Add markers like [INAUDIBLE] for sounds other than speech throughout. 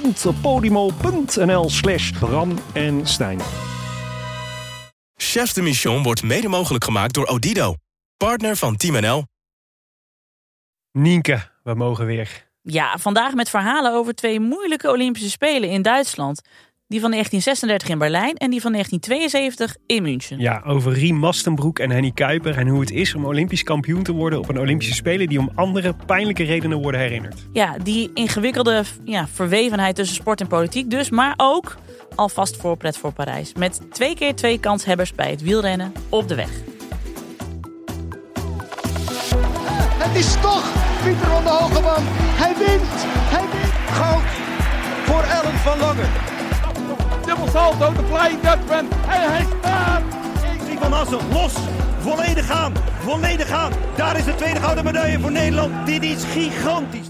www.podimo.nl slash Bram en Stijn. Chefs de Mission wordt mede mogelijk gemaakt door Odido, partner van Team NL. Nienke, we mogen weer. Ja, vandaag met verhalen over twee moeilijke Olympische Spelen in Duitsland. Die van 1936 in Berlijn en die van 1972 in München. Ja, over Riem Mastenbroek en Henny Kuiper en hoe het is om Olympisch kampioen te worden op een Olympische Spelen die om andere pijnlijke redenen worden herinnerd. Ja, die ingewikkelde ja, verwevenheid tussen sport en politiek dus, maar ook alvast voorpret voor Parijs. Met twee keer twee kanshebbers bij het wielrennen op de weg. Het is toch Pieter van de Hogeband. Hij wint. Hij wint. Goud voor Ellen van Langen. Dubbel salto, de flying Dutchman. En hij staat. Van Assen, los. Volledig gaan. Volledig gaan. Daar is de tweede gouden medaille voor Nederland. Dit is gigantisch.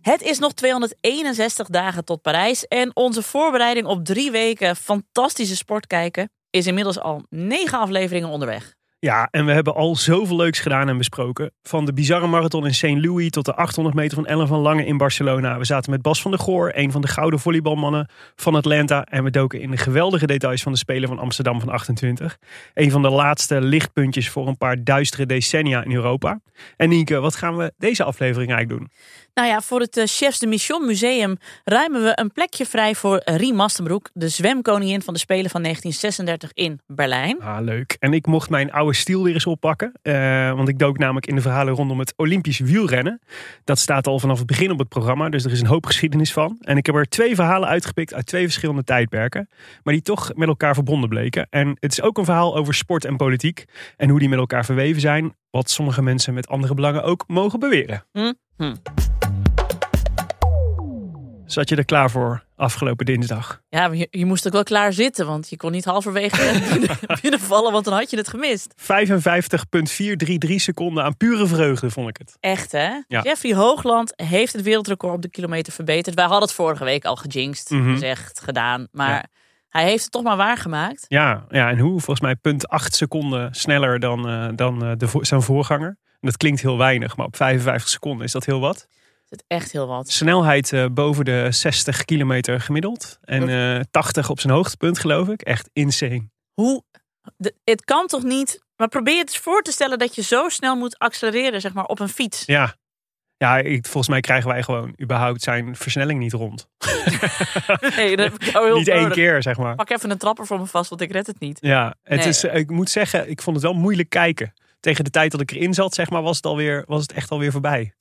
Het is nog 261 dagen tot Parijs en onze voorbereiding op drie weken fantastische sport kijken is inmiddels al negen afleveringen onderweg. Ja, en we hebben al zoveel leuks gedaan en besproken. Van de bizarre marathon in St. Louis tot de 800 meter van Ellen van Lange in Barcelona. We zaten met Bas van der Goor, een van de gouden volleybalmannen van Atlanta. En we doken in de geweldige details van de Spelen van Amsterdam van 28. Een van de laatste lichtpuntjes voor een paar duistere decennia in Europa. En Nienke, wat gaan we deze aflevering eigenlijk doen? Nou ja, voor het Chefs de Mission Museum ruimen we een plekje vrij voor Rie Mastenbroek, de zwemkoningin van de Spelen van 1936 in Berlijn. Ah, leuk. En ik mocht mijn oude stiel weer eens oppakken, uh, want ik dook namelijk in de verhalen rondom het Olympisch wielrennen. Dat staat al vanaf het begin op het programma, dus er is een hoop geschiedenis van. En ik heb er twee verhalen uitgepikt uit twee verschillende tijdperken, maar die toch met elkaar verbonden bleken. En het is ook een verhaal over sport en politiek en hoe die met elkaar verweven zijn, wat sommige mensen met andere belangen ook mogen beweren. Mm -hmm. Zat je er klaar voor afgelopen dinsdag? Ja, je, je, moest ook wel klaar zitten, want je kon niet halverwege [LAUGHS] binnen, binnenvallen, want dan had je het gemist. 55,433 seconden aan pure vreugde, vond ik het. Echt, hè? Ja. Jeffrey Hoogland heeft het wereldrecord op de kilometer verbeterd. Wij hadden het vorige week al gejinxed, mm -hmm. gezegd, gedaan, maar... Ja. Hij heeft het toch maar waargemaakt. Ja, ja, en hoe? Volgens mij punt 8 seconden sneller dan, uh, dan uh, de, zijn voorganger. En dat klinkt heel weinig, maar op 55 seconden is dat heel wat het echt heel wat. Snelheid uh, boven de 60 kilometer gemiddeld. En uh, 80 op zijn hoogtepunt, geloof ik. Echt insane. Hoe? De, het kan toch niet. Maar probeer het eens voor te stellen dat je zo snel moet accelereren, zeg maar, op een fiets. Ja. Ja, ik, volgens mij krijgen wij gewoon überhaupt zijn versnelling niet rond. [LAUGHS] nee, dat heb ik heel Niet één keer, zeg maar. Pak even een trapper voor me vast, want ik red het niet. Ja, het Nee. is, ik moet zeggen, ik vond het wel moeilijk kijken. Tegen de tijd dat ik erin zat, zeg maar, was het, alweer, was het echt alweer voorbij.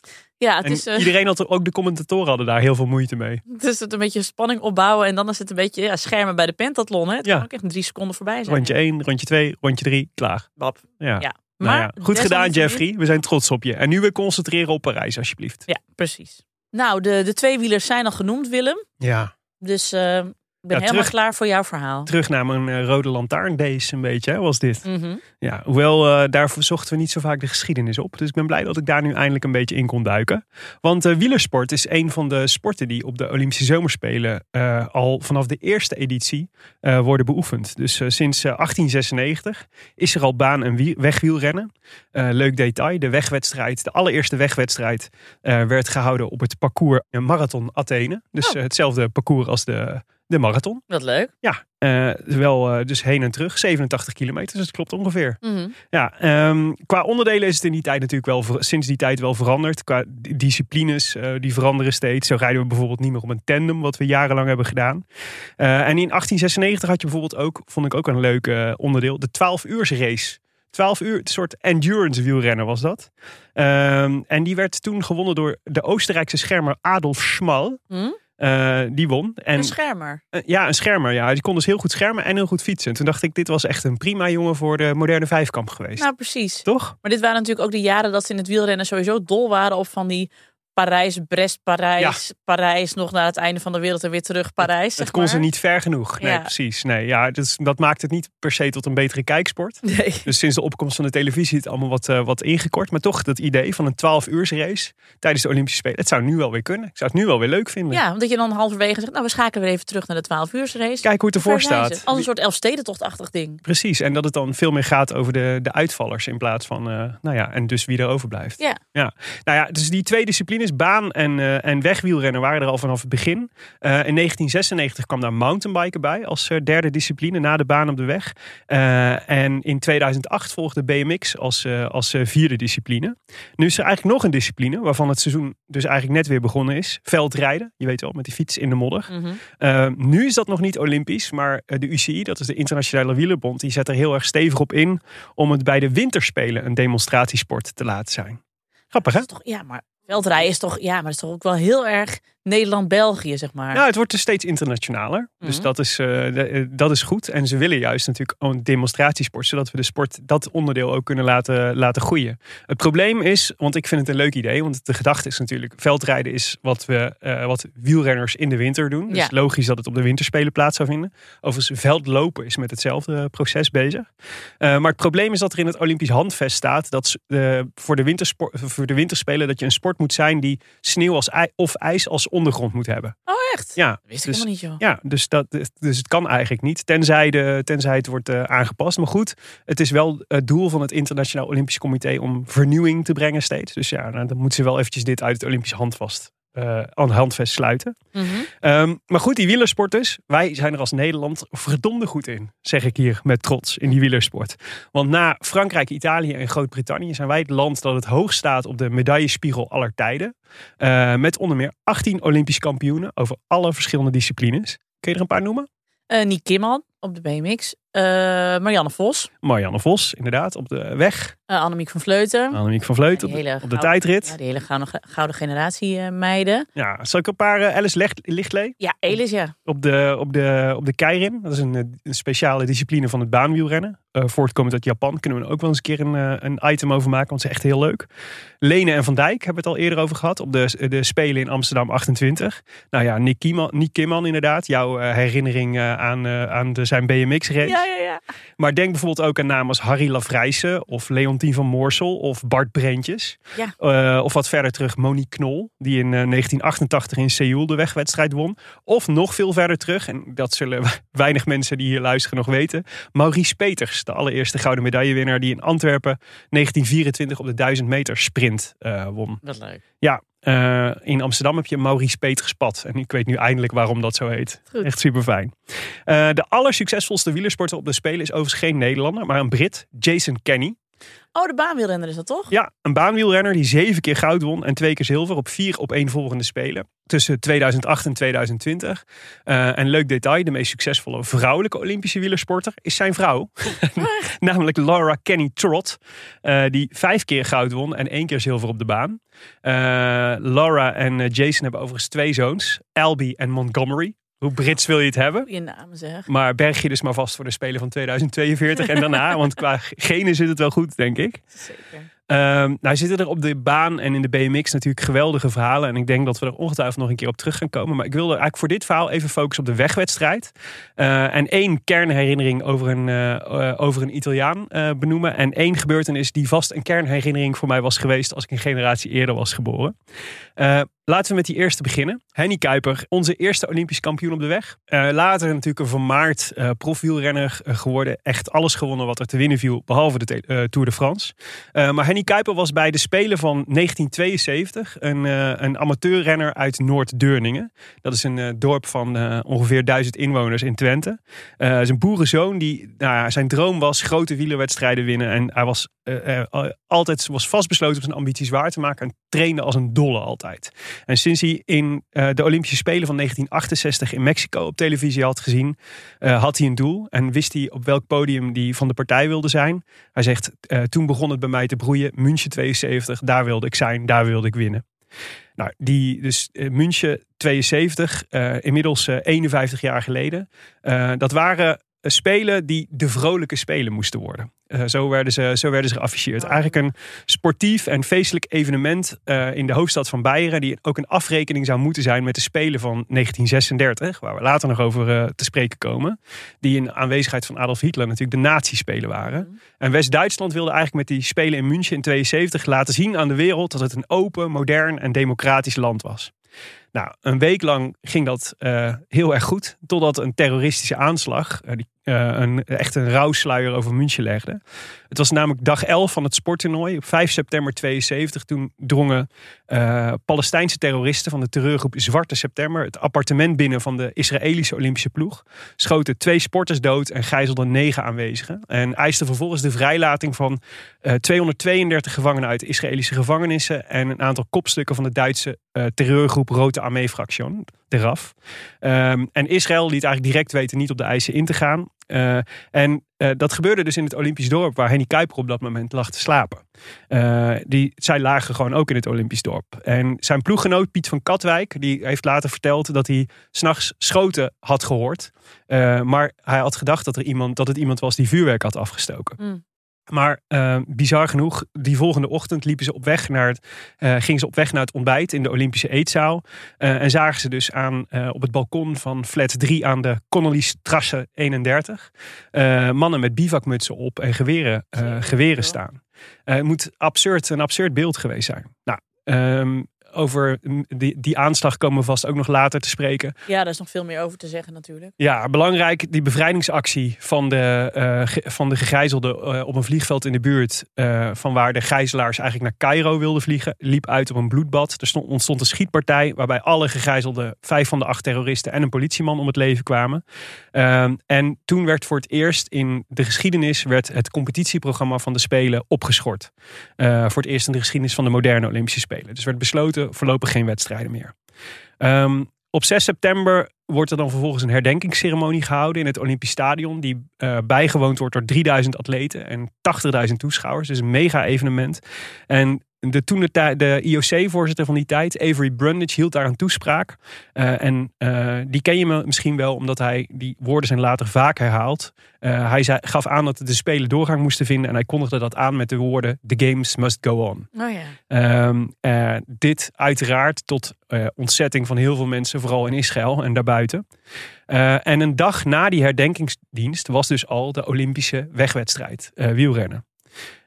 Ja, het En is, eh, iedereen had, er- ook de commentatoren hadden daar heel veel moeite mee. is [LAUGHS] het een beetje spanning opbouwen en dan is het een beetje ja, schermen bij de pentathlon. Hè? Het Ja. kan ook echt drie seconden voorbij zijn. Rondje 1, rondje 2, rondje 3, klaar. Bab. Ja. Ja. Nou Maar ja, goed gedaan, Jeffrey. We zijn trots op je. En nu weer concentreren op Parijs, alsjeblieft. Ja, precies. Nou, de, de tweewielers zijn al genoemd, Willem. Ja. Dus eh, ben Ja, helemaal terug- klaar voor jouw verhaal. Terug naar mijn eh, rode lantaarndays een beetje, hè, was dit. Mhm. Ja, hoewel eh, daarvoor zochten we niet zo vaak de geschiedenis op. Dus ik ben blij dat ik daar nu eindelijk een beetje in kon duiken. Want eh, wielersport is een van de sporten die op de Olympische Zomerspelen al vanaf de eerste editie worden beoefend. Dus sinds eh, 1896 is er al baan- en wie- wegwielrennen. Leuk detail, de wegwedstrijd, de allereerste wegwedstrijd werd gehouden op het parcours Marathon Athene. Dus Oh. hetzelfde parcours als de, de marathon. Wat leuk. Ja, eh, wel eh, dus heen en terug, 87 kilometer, dus dat klopt ongeveer. Mhm. Ja, ehm, qua onderdelen is het in die tijd natuurlijk wel sinds die tijd wel veranderd. Qua di- disciplines, eh, die veranderen steeds. Zo rijden we bijvoorbeeld niet meer op een tandem, wat we jarenlang hebben gedaan. En in 1896 had je bijvoorbeeld ook, vond ik ook een leuk onderdeel, de 12 uurs race. 12 uur, een soort endurance wielrennen was dat. Ehm, en die werd toen gewonnen door de Oostenrijkse schermer Adolf Schmal. Hm? Eh, die won. En, Een schermer. eh, ja, een schermer. Ja. Die kon dus heel goed schermen en heel goed fietsen. Toen dacht ik, dit was echt een prima jongen voor de moderne vijfkamp geweest. Nou, precies. Toch? Maar dit waren natuurlijk ook de jaren dat ze in het wielrennen sowieso dol waren op van die Parijs, Brest, Parijs, Parijs, nog naar het einde van de wereld en weer terug Parijs. zeg Het kon ze niet ver genoeg. Nee, Ja. precies. Nee, ja, dus dat maakt het niet per se tot een betere kijksport. Nee. Dus sinds de opkomst van de televisie is het allemaal wat, eh, wat ingekort. Maar toch dat idee van een 12 uur race tijdens de Olympische Spelen. Het zou nu wel weer kunnen. Ik zou het nu wel weer leuk vinden. Ja, want dat je dan halverwege zegt, nou we schakelen weer even terug naar de 12 uur race. Kijk hoe het ervoor staat. Als een soort Elfstedentochtachtig ding. Precies. En dat het dan veel meer gaat over de, de uitvallers in plaats van, eh, nou ja, en dus wie er overblijft. Ja. ja. Nou ja, dus die twee disciplines, baan en, eh, en wegwielrennen, waren er al vanaf het begin. Eh, in 1996 kwam daar mountainbiken bij als eh, derde discipline na de baan op de weg. En in 2008 volgde BMX als, als vierde discipline. Nu is er eigenlijk nog een discipline waarvan het seizoen dus eigenlijk net weer begonnen is. Veldrijden, je weet wel, met die fiets in de modder. Mhm. Nu is dat nog niet Olympisch, maar de UCI, dat is de Internationale Wielerbond, die zet er heel erg stevig op in om het bij de winterspelen een demonstratiesport te laten zijn. Grappig hè? Is toch, ja, maar veldrijden is toch, ja, maar dat is toch ook wel heel erg Nederland-België, zeg maar. Nou, het wordt dus steeds internationaler. Dus Mhm. dat, is, uh, de, dat is goed. En ze willen juist natuurlijk een demonstratiesport, zodat we de sport dat onderdeel ook kunnen laten, laten groeien. Het probleem is, want ik vind het een leuk idee, want de gedachte is natuurlijk, veldrijden is wat, we, uh, wat wielrenners in de winter doen. Dus Ja. logisch dat het op de winterspelen plaats zou vinden. Overigens, veldlopen is met hetzelfde proces bezig. Uh, maar het probleem is dat er in het Olympisch handvest staat dat voor, de wintersport, voor de winterspelen dat je een sport moet zijn die sneeuw als of ijs als ondergrond moet hebben. Oh, echt? Ja, dat wist ik dus, helemaal niet, joh. Ja, dus, dat, dus het kan eigenlijk niet, tenzij, de, tenzij het wordt uh, aangepast. Maar goed, het is wel het doel van het Internationaal Olympisch Comité om vernieuwing te brengen steeds. Dus ja, nou, dan moeten ze wel eventjes dit uit het Olympisch handvast, uh, handvest sluiten. Mm -hmm. um, maar goed, die wielersport dus. Wij zijn er als Nederland verdomde goed in, zeg ik hier met trots, in die wielersport. Want na Frankrijk, Italië en Groot-Brittannië zijn wij het land dat het hoogst staat op de medaillespiegel aller tijden. Uh, met onder meer 18 Olympische kampioenen over alle verschillende disciplines. Kun je er een paar noemen? Uh, Niek Kimman op de BMX. Uh, Marianne Vos. Marianne Vos, inderdaad, op de weg. Uh, Annemiek van Vleuten. Annemiek van Vleuten op, de, op de tijdrit. Ja, die hele gouden, gouden generatie uh, meiden. Ja, zal ik een paar Alice Licht, Lichtlee? Ja, Elis, ja. Op de, op de, op de keirin. Dat is een, een speciale discipline van het baanwielrennen. Voortkomend uit Japan. Kunnen we er ook wel eens een keer een, een item over maken. Want ze is echt heel leuk. Lene en Van Dijk hebben we het al eerder over gehad. Op de, de Spelen in Amsterdam 28. Nou ja, Nick Kieman, Nick Kimman inderdaad. Jouw herinnering aan, aan de, zijn BMX-race. Ja, ja, ja. Maar denk bijvoorbeeld ook aan namen als Harry Lavrijsen. Of Leontien van Moorsel. Of Bart Breentjes. Ja. Uh, of wat verder terug Monique Knol. Die in 1988 in Seoul de wegwedstrijd won. Of nog veel verder terug. En dat zullen [LAUGHS] weinig mensen die hier luisteren nog weten. Maurice Peters. De allereerste gouden medaillewinnaar. Die in Antwerpen 1924 op de 1000 meter sprint uh, won. Wat leuk. Ja, uh, in Amsterdam heb je Maurice pad. En ik weet nu eindelijk waarom dat zo heet. Goed. Echt super fijn. Uh, de allersuccesvolste wielersporter op de Spelen is overigens geen Nederlander, maar een Brit, Jason Kenny. Oh, de baanwielrenner is dat toch? Ja, een baanwielrenner die zeven keer goud won en twee keer zilver op vier opeenvolgende Spelen. Tussen 2008 en 2020. Uh, en leuk detail, de meest succesvolle vrouwelijke Olympische wielersporter is zijn vrouw. [LAUGHS] [LAUGHS] Namelijk Laura Kenny Trott. Uh, die vijf keer goud won en één keer zilver op de baan. Uh, Laura en Jason hebben overigens twee zoons. Albie en Montgomery. Hoe Brits wil je het hebben? Je namen zeg. Maar berg je dus maar vast voor de Spelen van 2042 en daarna. want qua genen zit het wel goed, denk ik. Zeker. Um, nou zitten er op de baan en in de BMX natuurlijk geweldige verhalen. En ik denk dat we er ongetwijfeld nog een keer op terug gaan komen. Maar ik wilde eigenlijk voor dit verhaal even focussen op de wegwedstrijd. Uh, en één kernherinnering over een, uh, over een Italiaan benoemen. En één gebeurtenis die vast een kernherinnering voor mij was geweest als ik een generatie eerder was geboren. Laten we met die eerste beginnen. Henny Kuiper, onze eerste Olympisch kampioen op de weg. Later natuurlijk een vermaard uh, profwielrenner geworden. Echt alles gewonnen wat er te winnen viel, behalve de Tour de France. maar Henny Kuiper was bij de Spelen van 1972 een, een amateurrenner uit Noord-Deurningen. Dat is een dorp van ongeveer duizend inwoners in Twente. Hij is boerenzoon die, nou, zijn droom was grote wielerwedstrijden winnen. En hij was altijd was vastbesloten om zijn ambities waar te maken. En trainde als een dolle altijd. En sinds hij in uh, de Olympische Spelen van 1968 in Mexico op televisie had gezien, uh, had hij een doel en wist hij op welk podium hij van de partij wilde zijn. Hij zegt, uh, toen begon het bij mij te broeien, München 72, daar wilde ik zijn, daar wilde ik winnen. Nou, die, dus München 72, inmiddels 51 jaar geleden, dat waren eh, spelen die de vrolijke spelen moesten worden. Eh, zo, werden ze, zo werden ze geafficheerd. Eigenlijk een sportief en feestelijk evenement eh, in de hoofdstad van Beieren. Die ook een afrekening zou moeten zijn met de Spelen van 1936. Waar we later nog over eh, te spreken komen. Die in aanwezigheid van Adolf Hitler natuurlijk de nazi-spelen waren. En West-Duitsland wilde eigenlijk met die Spelen in München in 72 laten zien aan de wereld dat het een open, modern en democratisch land was. Nou, een week lang ging dat heel erg goed. Totdat een terroristische aanslag, die, een, echt een rouwsluier over München legde. Het was namelijk dag 11 van het sporttoernooi. Op 5 september 72 toen drongen eh, Palestijnse terroristen van de terreurgroep Zwarte September het appartement binnen van de Israëlische Olympische ploeg. Schoten twee sporters dood en gijzelden negen aanwezigen. En eisten vervolgens de vrijlating van eh, 232 gevangenen uit Israëlische gevangenissen. En een aantal kopstukken van de Duitse eh, terreurgroep Rote Armee-fractie, de RAF. Ehm, en Israël liet eigenlijk direct weten niet op de eisen in te gaan. Eh, en eh, dat gebeurde dus in het Olympisch dorp waar Henny Kuiper op dat moment lag te slapen. Eh, die, zij lagen gewoon ook in het Olympisch dorp. En zijn ploeggenoot Piet van Katwijk, die heeft later verteld dat hij s'nachts schoten had gehoord. Eh, maar hij had gedacht dat, er iemand, dat het iemand was die vuurwerk had afgestoken. Mm. Maar eh, bizar genoeg, die volgende ochtend liepen ze op weg naar het, eh, gingen ze op weg naar het ontbijt in de Olympische eetzaal. Eh, en zagen ze dus aan eh, op het balkon van flat 3 aan de Connolly-strasse 31 eh, mannen met bivakmutsen op en geweren, geweren staan. Het moet absurd, een absurd beeld geweest zijn. Nou, ehm, over die, die aanslag komen we vast ook nog later te spreken. Ja, daar is nog veel meer over te zeggen natuurlijk. Ja, belangrijk, die bevrijdingsactie van de, ge- van de gegijzelden eh, op een vliegveld in de buurt. eh, van waar de gijzelaars eigenlijk naar Cairo wilden vliegen. liep uit op een bloedbad. Er stond, ontstond een schietpartij. waarbij alle gegijzelden, vijf van de acht terroristen en een politieman om het leven kwamen. Ehm, en toen werd voor het eerst in de geschiedenis. werd het competitieprogramma van de Spelen opgeschort. Voor het eerst in de geschiedenis van de moderne Olympische Spelen. Dus werd besloten voorlopig geen wedstrijden meer. Ehm, op 6 september wordt er dan vervolgens een herdenkingsceremonie gehouden in het Olympisch Stadion. Die eh, bijgewoond wordt door 3000 atleten en 80.000 toeschouwers. Dus een mega evenement. En de, toen de, de IOC-voorzitter van die tijd, Avery Brundage, hield daar een toespraak. Eh, en eh, die ken je me misschien wel, omdat hij, die woorden zijn later vaak herhaald. Eh, hij zei, gaf aan dat de Spelen doorgang moesten vinden. En hij kondigde dat aan met de woorden, the games must go on. Oh ja. Ehm, eh, dit uiteraard tot ontzetting van heel veel mensen, vooral in Israël en daarbuiten. En een dag na die herdenkingsdienst was dus al de Olympische wegwedstrijd, wielrennen.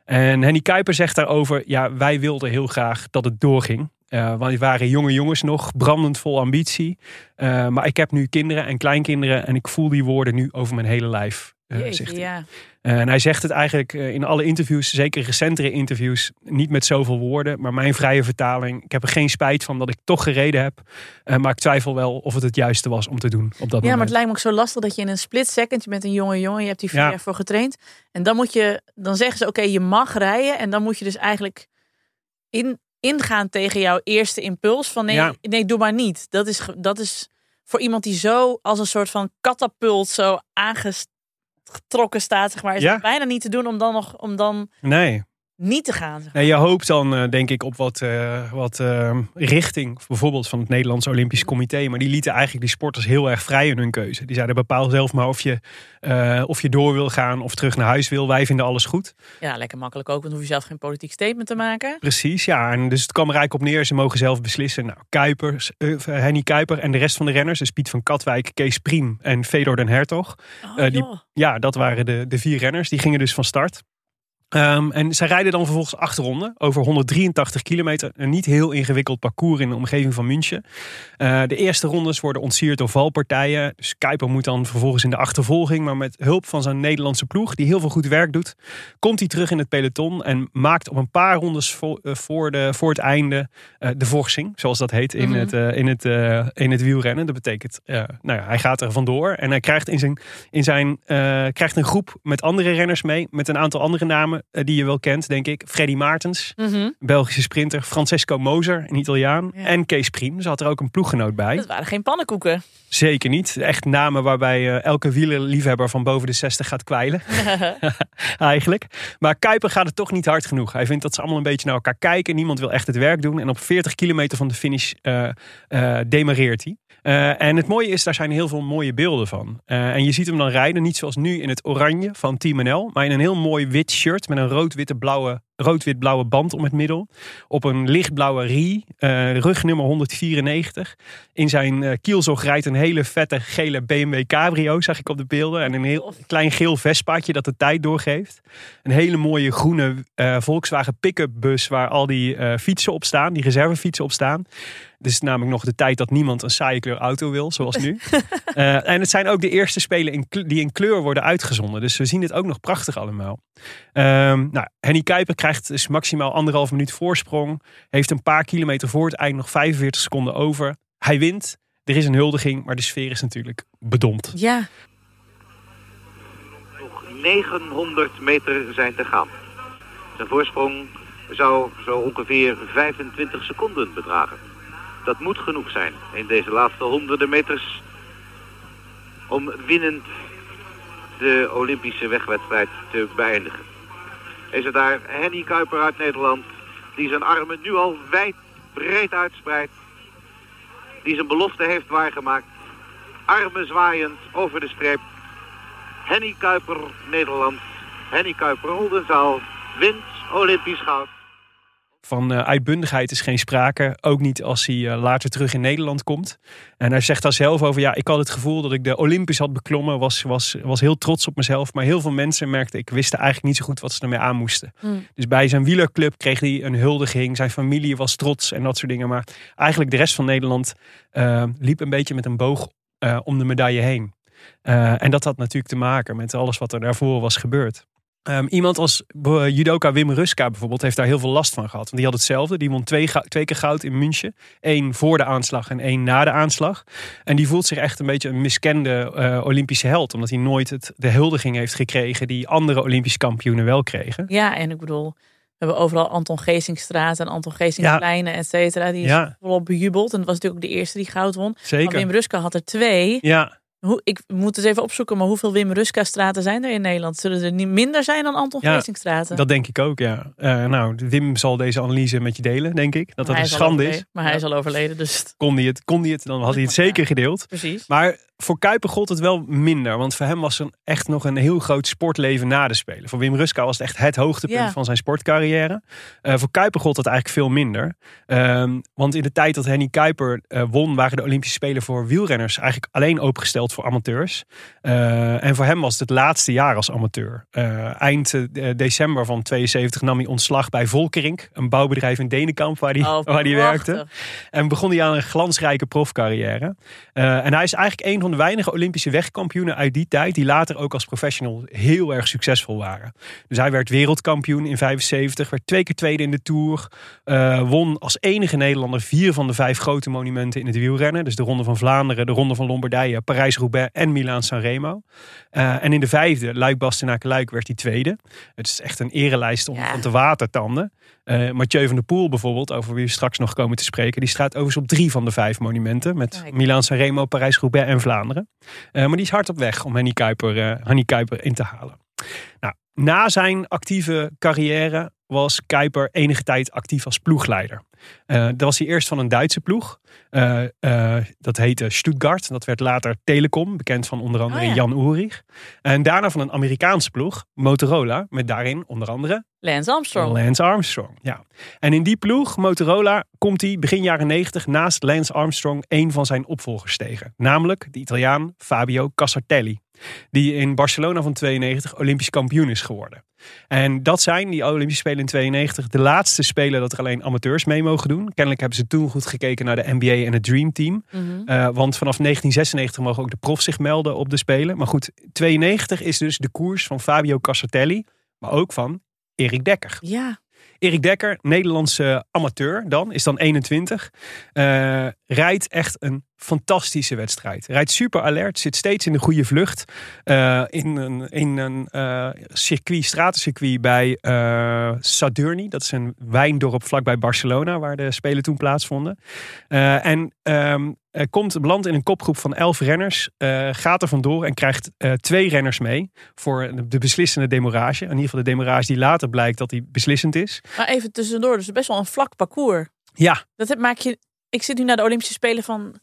En Henny Kuiper zegt daarover, ja, wij wilden heel graag dat het doorging. Eh, want die waren jonge jongens nog, brandend vol ambitie. Eh, maar ik heb nu kinderen en kleinkinderen en ik voel die woorden nu over mijn hele lijf. Eh, Jeetje, zegt hij. ja. Eh, En hij zegt het eigenlijk eh, in alle interviews, zeker recentere interviews, niet met zoveel woorden. Maar mijn vrije vertaling, ik heb er geen spijt van dat ik toch gereden heb. Maar ik twijfel wel of het het juiste was om te doen op dat Ja, maar moment. het lijkt me ook zo lastig dat je in een split second, je bent een jonge jongen, je hebt die vier Ja. jaar voor getraind. En dan moet je, dan zeggen ze oké, je mag rijden. En dan moet je dus eigenlijk in, ingaan tegen jouw eerste impuls van nee, Ja. nee, doe maar niet. Dat is, dat is voor iemand die zo als een soort van katapult zo aangetrokken staat, zeg maar, is Ja. het bijna niet te doen om dan nog, om dan Nee. Niet te gaan. zeg maar. Nee, je hoopt dan eh, denk ik op wat, eh, wat eh, richting, bijvoorbeeld van het Nederlandse Olympisch Comité. Maar die lieten eigenlijk die sporters heel erg vrij in hun keuze. Die zeiden bepaal zelf maar of je, of je door wil gaan of terug naar huis wil. Wij vinden alles goed. Ja, lekker makkelijk ook, want dan hoef je zelf geen politiek statement te maken. Precies, ja. En dus het kwam er eigenlijk op neer. Ze mogen zelf beslissen. Nou, Kuipers, Henny Kuiper en de rest van de renners. Dus Piet van Katwijk, Kees Priem en Fedor den Hertog. Oh, die-. Ja, dat waren de, de vier renners. Die gingen dus van start. Ehm, en zij rijden dan vervolgens acht ronden over 183 kilometer. Een niet heel ingewikkeld parcours in de omgeving van München. Eh, de eerste rondes worden ontsierd door valpartijen. Dus Kuiper moet dan vervolgens in de achtervolging. Maar met hulp van zijn Nederlandse ploeg, die heel veel goed werk doet, komt hij terug in het peloton. En maakt op een paar rondes voor, eh, voor, de, voor het einde eh, de vorsing, zoals dat heet in, Mhm. het, in, het, in het wielrennen. Dat betekent, nou ja, hij gaat er vandoor. En hij krijgt, in zijn, in zijn, krijgt een groep met andere renners mee. Met een aantal andere namen. Namen eh, die je wel kent, denk ik. Freddy Maartens, Mhm. Belgische sprinter. Francesco Moser, een Italiaan. Ja. En Kees Priem. Ze had er ook een ploeggenoot bij. Dat waren geen pannenkoeken. Zeker niet. Echt namen waarbij eh, elke wielerliefhebber van boven de 60 gaat kwijlen. [LAUGHS] [LAUGHS] Eigenlijk. Maar Kuiper gaat het toch niet hard genoeg. Hij vindt dat ze allemaal een beetje naar elkaar kijken. Niemand wil echt het werk doen. En op 40 kilometer van de finish eh, demareert hij. Eh, en het mooie is, daar zijn heel veel mooie beelden van. Eh, en je ziet hem dan rijden, niet zoals nu in het oranje van Team NL, maar in een heel mooi wit shirt met een rood-witte-blauwe rood-wit-blauwe band om het middel. Op een lichtblauwe rie, eh rugnummer 194. In zijn eh, kielzog rijdt een hele vette gele BMW Cabrio, zag ik op de beelden. En een heel klein geel Vespaatje dat de tijd doorgeeft. Een hele mooie groene Volkswagen pick-up bus waar al die fietsen op staan, die reservefietsen op staan. Dit is namelijk nog de tijd dat niemand een saaie kleur auto wil, zoals nu. [LAUGHS] Eh, en het zijn ook de eerste spelen in die in kleur worden uitgezonden. Dus we zien dit ook nog prachtig allemaal. Ehm, nou, Henny Kuiper krijgt dus maximaal anderhalf minuut voorsprong. Heeft een paar kilometer voor het eind nog 45 seconden over. Hij wint. Er is een huldiging, maar de sfeer is natuurlijk bedompt. Ja, Nog 900 meter zijn te gaan. Zijn voorsprong zou zo ongeveer 25 seconden bedragen. Dat moet genoeg zijn in deze laatste honderden meters om winnend de Olympische wegwedstrijd te beëindigen. Is het daar Henny Kuiper uit Nederland die zijn armen nu al wijd breed uitspreidt. Die zijn belofte heeft waargemaakt. Armen zwaaiend over de streep. Henny Kuiper, Nederland. Henny Kuiper, Oldenzaal, wint Olympisch goud. Van eh, uitbundigheid is geen sprake. Ook niet als hij eh, later terug in Nederland komt. En hij zegt daar zelf over: ja, ik had het gevoel dat ik de Olympisch had beklommen. Was, was, was heel trots op mezelf. Maar heel veel mensen merkten, ik wist eigenlijk niet zo goed wat ze ermee aan moesten. Hmm. Dus bij zijn wielerclub kreeg hij een huldiging. Zijn familie was trots en dat soort dingen. Maar eigenlijk de rest van Nederland eh, liep een beetje met een boog om de medaille heen. En dat had natuurlijk te maken met alles wat er daarvoor was gebeurd. Ehm, iemand als eh, judoka Wim Ruska bijvoorbeeld heeft daar heel veel last van gehad. Want die had hetzelfde. Die won twee, twee keer goud in München. Eén voor de aanslag en één na de aanslag. En die voelt zich echt een beetje een miskende eh, Olympische held. Omdat hij nooit het, de huldiging heeft gekregen die andere Olympische kampioenen wel kregen. ja, en ik bedoel, we hebben overal Anton Geesingstraat en Anton Geesingspleinen, et cetera. Die is Ja. volop bejubeld. En dat was natuurlijk ook de eerste die goud won. Maar Zeker. Wim Ruska had er twee. Ja, Hoe, ik moet eens even opzoeken, maar hoeveel Wim Ruska straten zijn er in Nederland? Zullen er niet minder zijn dan Anton Ja, Geesingstraten? dat denk ik ook, ja. Eh, nou, Wim zal deze analyse met je delen, denk ik. Dat dat hij een schande is. Maar hij Ja. is al overleden, dus Kon hij het, kon hij het, dan had hij het zeker gedeeld. precies. Maar voor Kuiper gold het wel minder. Want voor hem was er echt nog een heel groot sportleven na de Spelen. Voor Wim Ruska was het echt het hoogtepunt Ja. van zijn sportcarrière. Eh, voor Kuiper gold dat eigenlijk veel minder. Ehm, want in de tijd dat Henny Kuiper eh, won... waren de Olympische Spelen voor wielrenners eigenlijk alleen opengesteld voor amateurs. Eh, en voor hem was het het laatste jaar als amateur. Eind december van 72 nam hij ontslag bij Volkerink. Een bouwbedrijf in Denenkamp waar hij, Oh, waar hij werkte. En begon hij aan een glansrijke profcarrière. En hij is eigenlijk een van de weinige Olympische wegkampioenen uit die tijd. die later ook als professional heel erg succesvol waren. Dus hij werd wereldkampioen in 75, werd twee keer tweede in de tour. eh, won als enige Nederlander vier van de vijf grote monumenten in het wielrennen. Dus de Ronde van Vlaanderen, de Ronde van Lombardije, Parijs-Roubaix en Milaan-San Remo. Eh, en in de vijfde, Luik Bastenaken Luik, werd hij tweede. Het is echt een erelijst om Ja. te watertanden. Eh Mathieu van der Poel bijvoorbeeld, over wie we straks nog komen te spreken, die staat overigens op drie van de vijf monumenten. Met Kijk. Milaan San Remo, Parijs-Roubaix en Vlaanderen. Eh, maar die is hard op weg om Henny Kuiper, Henny Kuiper in te halen. Nou, na zijn actieve carrière was Kuiper enige tijd actief als ploegleider. Eh dat was hij eerst van een Duitse ploeg. Eh, eh, dat heette Stuttgart. Dat werd later Telecom, bekend van onder andere Oh ja. Jan Ulrich. En daarna van een Amerikaanse ploeg, Motorola, met daarin onder andere Lance Armstrong. Lance Armstrong, ja. En in die ploeg, Motorola, komt hij begin jaren 90 naast Lance Armstrong een van zijn opvolgers tegen. Namelijk de Italiaan Fabio Casartelli. Die in Barcelona van 92 Olympisch kampioen is geworden. En dat zijn, die Olympische Spelen in 92, de laatste spelen dat er alleen amateurs mee mogen doen. Kennelijk hebben ze toen goed gekeken naar de NBA en het Dream Team. Mhm. Eh, want vanaf 1996 mogen ook de profs zich melden op de Spelen. Maar goed, 92 is dus de koers van Fabio Casartelli, maar ook van Erik Dekker. Ja, Erik Dekker, Nederlandse amateur dan, is dan 21. Uh, rijdt echt een fantastische wedstrijd. Rijdt super alert, zit steeds in de goede vlucht. Uh, in een, een uh, circuit, stratencircuit bij Sadurni. Dat is een wijndorp vlakbij Barcelona, waar de Spelen toen plaatsvonden. en um, komt belandt in een kopgroep van elf renners, gaat er vandoor en krijgt twee renners mee voor de beslissende demorage. In ieder geval de demorage die later blijkt dat die beslissend is. Maar even tussendoor, dus best wel een vlak parcours. Ja. Dat maak je. Ik zit nu naar de Olympische Spelen van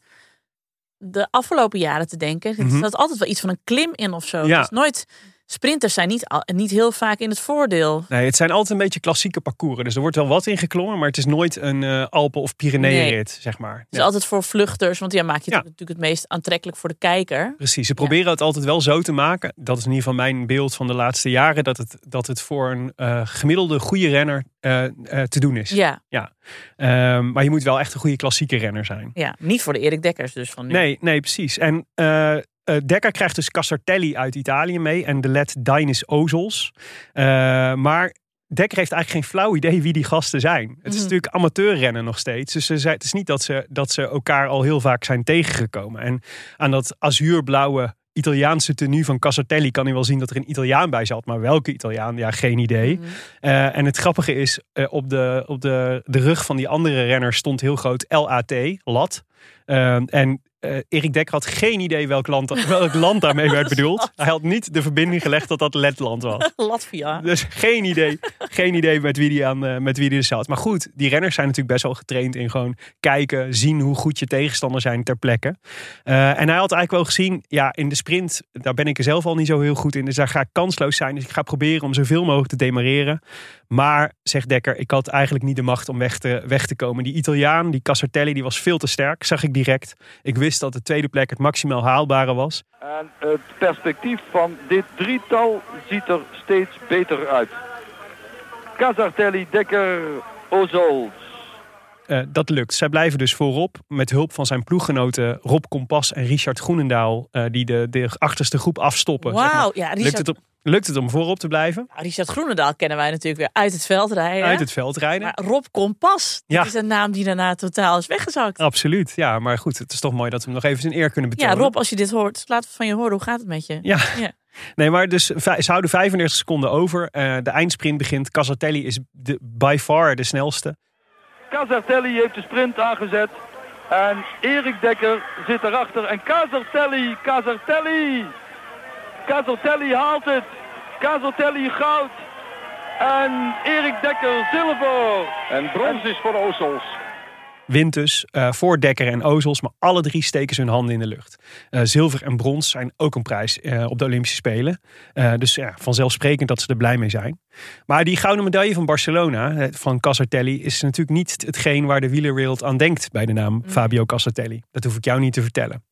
de afgelopen jaren te denken. Er staat altijd wel iets van een klim in of zo. Ja. Het is nooit. Sprinters zijn niet, niet heel vaak in het voordeel. Nee, het zijn altijd een beetje klassieke parcours. Dus er wordt wel wat ingeklommen, maar het is nooit een uh, Alpen- of Pyreneeënrit, Nee. zeg maar. Het is altijd voor vluchters, want ja, maak je het Ja. natuurlijk het meest aantrekkelijk voor de kijker. Precies, ze proberen het altijd wel zo te maken. Dat is in ieder geval mijn beeld van de laatste jaren. Dat het, dat het voor een eh, gemiddelde goede renner eh, te doen is. Ja, Ehm, maar je moet wel echt een goede klassieke renner zijn. ja, niet voor de Erik Dekkers dus van nu. Nee, nee, precies. En eh, Dekker krijgt dus Casartelli uit Italië mee. En de led Dainis Ozels. Eh, maar Dekker heeft eigenlijk geen flauw idee wie die gasten zijn. Het is Mhm. natuurlijk amateurrennen nog steeds. Dus ze het is niet dat ze, dat ze elkaar al heel vaak zijn tegengekomen. En aan dat azuurblauwe Italiaanse tenue van Casartelli kan hij wel zien dat er een Italiaan bij zat. Maar welke Italiaan? Ja, geen idee. Mhm. Eh, en het grappige is, op, de, op de, de rug van die andere renner stond heel groot LAT, lat. En eh, Erik Dekker had geen idee welk land, [LAUGHS] welk land daarmee werd [LAUGHS] bedoeld. Hij had niet de verbinding gelegd dat dat Letland was. [LAUGHS] Latvia. Dus geen idee, geen idee met wie die, aan, eh, met wie die er zat. Maar goed, die renners zijn natuurlijk best wel getraind in gewoon kijken, zien hoe goed je tegenstander zijn ter plekke. Eh, en hij had eigenlijk wel gezien, ja, in de sprint, daar ben ik er zelf al niet zo heel goed in. Dus daar ga ik kansloos zijn. Dus ik ga proberen om zoveel mogelijk te demareren. Maar, zegt Dekker, ik had eigenlijk niet de macht om weg te, weg te komen. Die Italiaan, die Casartelli, die was veel te sterk, zag ik direct. Ik wist dat de tweede plek het maximaal haalbare was. En het perspectief van dit drietal ziet er steeds beter uit. Casartelli, Dekker, Ozols. Eh, dat lukt. Zij blijven dus voorop met hulp van zijn ploeggenoten Rob Kompas en Richard Groenendaal, eh, die de, de achterste groep afstoppen. zeg maar. Wauw, ja, lukt, Richard, het om, lukt het om voorop te blijven? Nou, Richard Groenendaal kennen wij natuurlijk weer uit het veld rijden. Uit het veld rijden? Maar Rob Kompas, Ja. dat is een naam die daarna totaal is weggezakt. Absoluut, ja. Maar goed, het is toch mooi dat we hem nog even zijn eer kunnen Ja, betonen. Rob, als je dit hoort, laat het van je horen. Hoe gaat het met je? Ja. Ja. [LAUGHS] Nee, maar dus ze houden 35 seconden over. Eh, de eindsprint begint. Casartelli is de, by far de snelste. Casartelli heeft de sprint aangezet. En Erik Dekker zit erachter. En Casartelli, Casartelli. Casartelli haalt het. Casartelli goud. En Erik Dekker zilver. En brons is voor Ozols. Wint dus eh, voor Dekker en Ozels. Maar alle drie steken ze hun handen in de lucht. Eh, zilver en brons zijn ook een prijs eh, op de Olympische Spelen. Eh, dus ja, vanzelfsprekend dat ze er blij mee zijn. Maar die gouden medaille van Barcelona, van Casartelli, is natuurlijk niet hetgeen waar de wielerwereld aan denkt bij de naam Fabio Casartelli. Dat hoef ik jou niet te vertellen.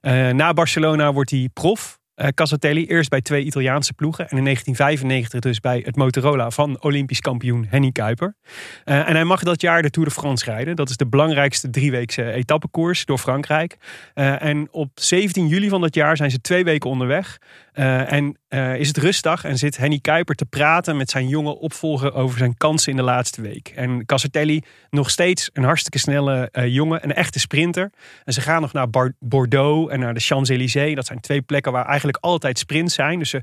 Eh, na Barcelona wordt hij prof. eh Casartelli, eerst bij twee Italiaanse ploegen. En in 1995 dus bij het Motorola van Olympisch kampioen Henny Kuiper. Eh, en hij mag dat jaar de Tour de France rijden. Dat is de belangrijkste drieweekse etappekoers door Frankrijk. Eh, en op 17 juli van dat jaar zijn ze twee weken onderweg. Eh, en eh, is het rustdag en zit Henny Kuiper te praten met zijn jonge opvolger over zijn kansen in de laatste week. En Casartelli nog steeds een hartstikke snelle eh, jongen, een echte sprinter. En ze gaan nog naar Bordeaux en naar de Champs-Élysées. Dat zijn twee plekken waar eigenlijk altijd sprints zijn. Dus ze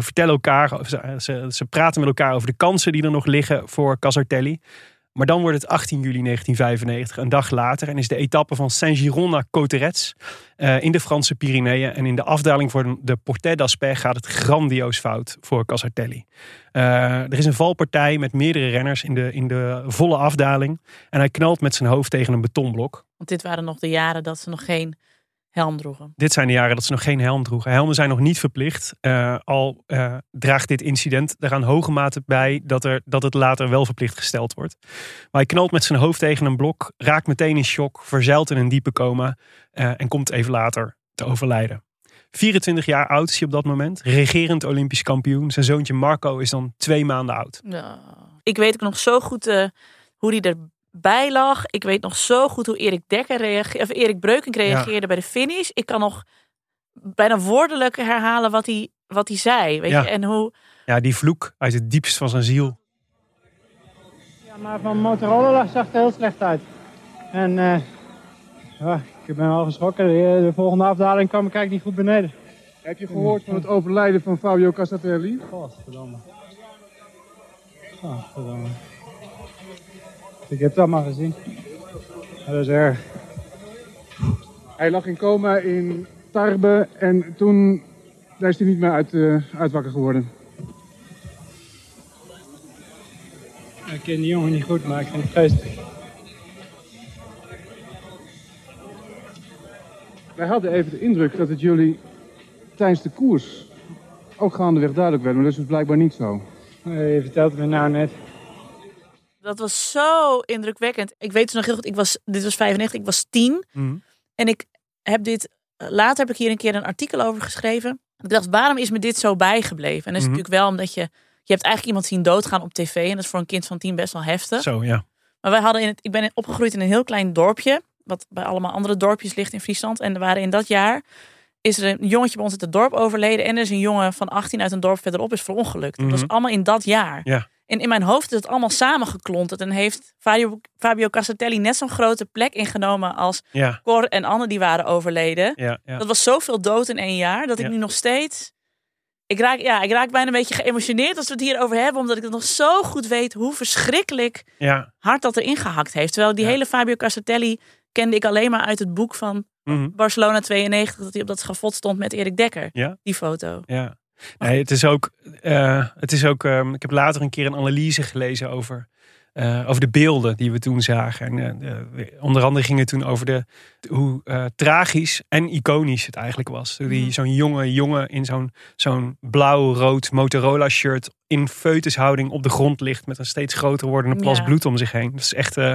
vertellen elkaar, ze, ze, ze praten met elkaar over de kansen die er nog liggen voor Casartelli. Maar dan wordt het 18 juli 1995, een dag later, en is de etappe van Saint-Giron naar Cauterets eh, in de Franse Pyreneeën. En in de afdaling voor de Portet d'Aspet gaat het grandioos fout voor Casartelli. Eh, er is een valpartij met meerdere renners in de, in de volle afdaling. En hij knalt met zijn hoofd tegen een betonblok. Want dit waren nog de jaren dat ze nog geen helm droegen. Dit zijn de jaren dat ze nog geen helm droegen. Helmen zijn nog niet verplicht. Eh, al eh, draagt dit incident er aan hoge mate bij dat, er, dat het later wel verplicht gesteld wordt. Maar hij knalt met zijn hoofd tegen een blok, raakt meteen in shock, verzeilt in een diepe coma eh, en komt even later te overlijden. 24 jaar oud is hij op dat moment, regerend Olympisch kampioen. Zijn zoontje Marco is dan twee maanden oud. Ja. Ik weet ook nog zo goed hoe hij erbij lag. Ik weet nog zo goed hoe Erik Dekker reageerde, of Erik Breukink reageerde bij de finish. Ik kan nog bijna woordelijk herhalen wat hij, wat hij zei. Weet Ja. je? En hoe, Ja, die vloek uit het diepst van zijn ziel. maar van Motorola zag het er heel slecht uit. En uh, ja, ik ben wel geschrokken. De, de, volgende afdaling kwam ik eigenlijk niet goed beneden. Heb je gehoord van het overlijden van Fabio Casatelli? Godverdomme. Godverdomme. Ik heb het allemaal gezien. Dat is erg. Hij lag in coma in Tarbe en toen daar is hij niet meer uit, uh, uit wakker geworden. Ik ken die jongen niet goed, maar ik vind het geestig. Wij hadden even de indruk dat het jullie tijdens de koers ook gaandeweg duidelijk werd, maar dat is dus blijkbaar niet zo. Nee, je vertelt het me nou net. Dat was zo indrukwekkend. Ik weet het nog heel goed, ik was, dit was 95, ik was 10. Mm. En ik heb dit, later heb ik hier een keer een artikel over geschreven. Ik dacht, waarom is me dit zo bijgebleven? En dat is Mhm. natuurlijk wel omdat je, je hebt eigenlijk iemand zien doodgaan op tv. En dat is voor een kind van 10 best wel heftig. Zo, ja. Maar wij hadden in het, ik ben opgegroeid in een heel klein dorpje. Wat bij allemaal andere dorpjes ligt in Friesland. En er waren in dat jaar is er een jongetje bij ons uit het dorp overleden. En er is een jongen van 18 uit een dorp verderop is verongelukt. Dat was Mhm. allemaal in dat jaar. Ja. En in mijn hoofd is het allemaal samengeklonterd. En heeft Fabio, Fabio Casatelli net zo'n grote plek ingenomen als Ja. Cor en Anne die waren overleden. Ja, ja. Dat was zoveel dood in één jaar. Dat ik nu nog steeds... Ik raak, ja, ik raak bijna een beetje geëmotioneerd als we het hierover hebben. Omdat ik het nog zo goed weet hoe verschrikkelijk hard dat erin gehakt heeft. Terwijl die hele Fabio Casatelli kende ik alleen maar uit het boek van Mhm. Barcelona 92. Dat hij op dat schafot stond met Erik Dekker. Die foto. Ja. Nee, het is ook. eh, het is ook ehm, ik heb later een keer een analyse gelezen over. eh, over de beelden die we toen zagen. En, eh, onder andere ging het toen over de, hoe tragisch en iconisch het eigenlijk was. Die, Mhm. Zo'n jonge jongen in zo'n zo'n blauw-rood Motorola shirt in feutushouding op de grond ligt met een steeds groter wordende plas Ja. bloed om zich heen. Dat is echt eh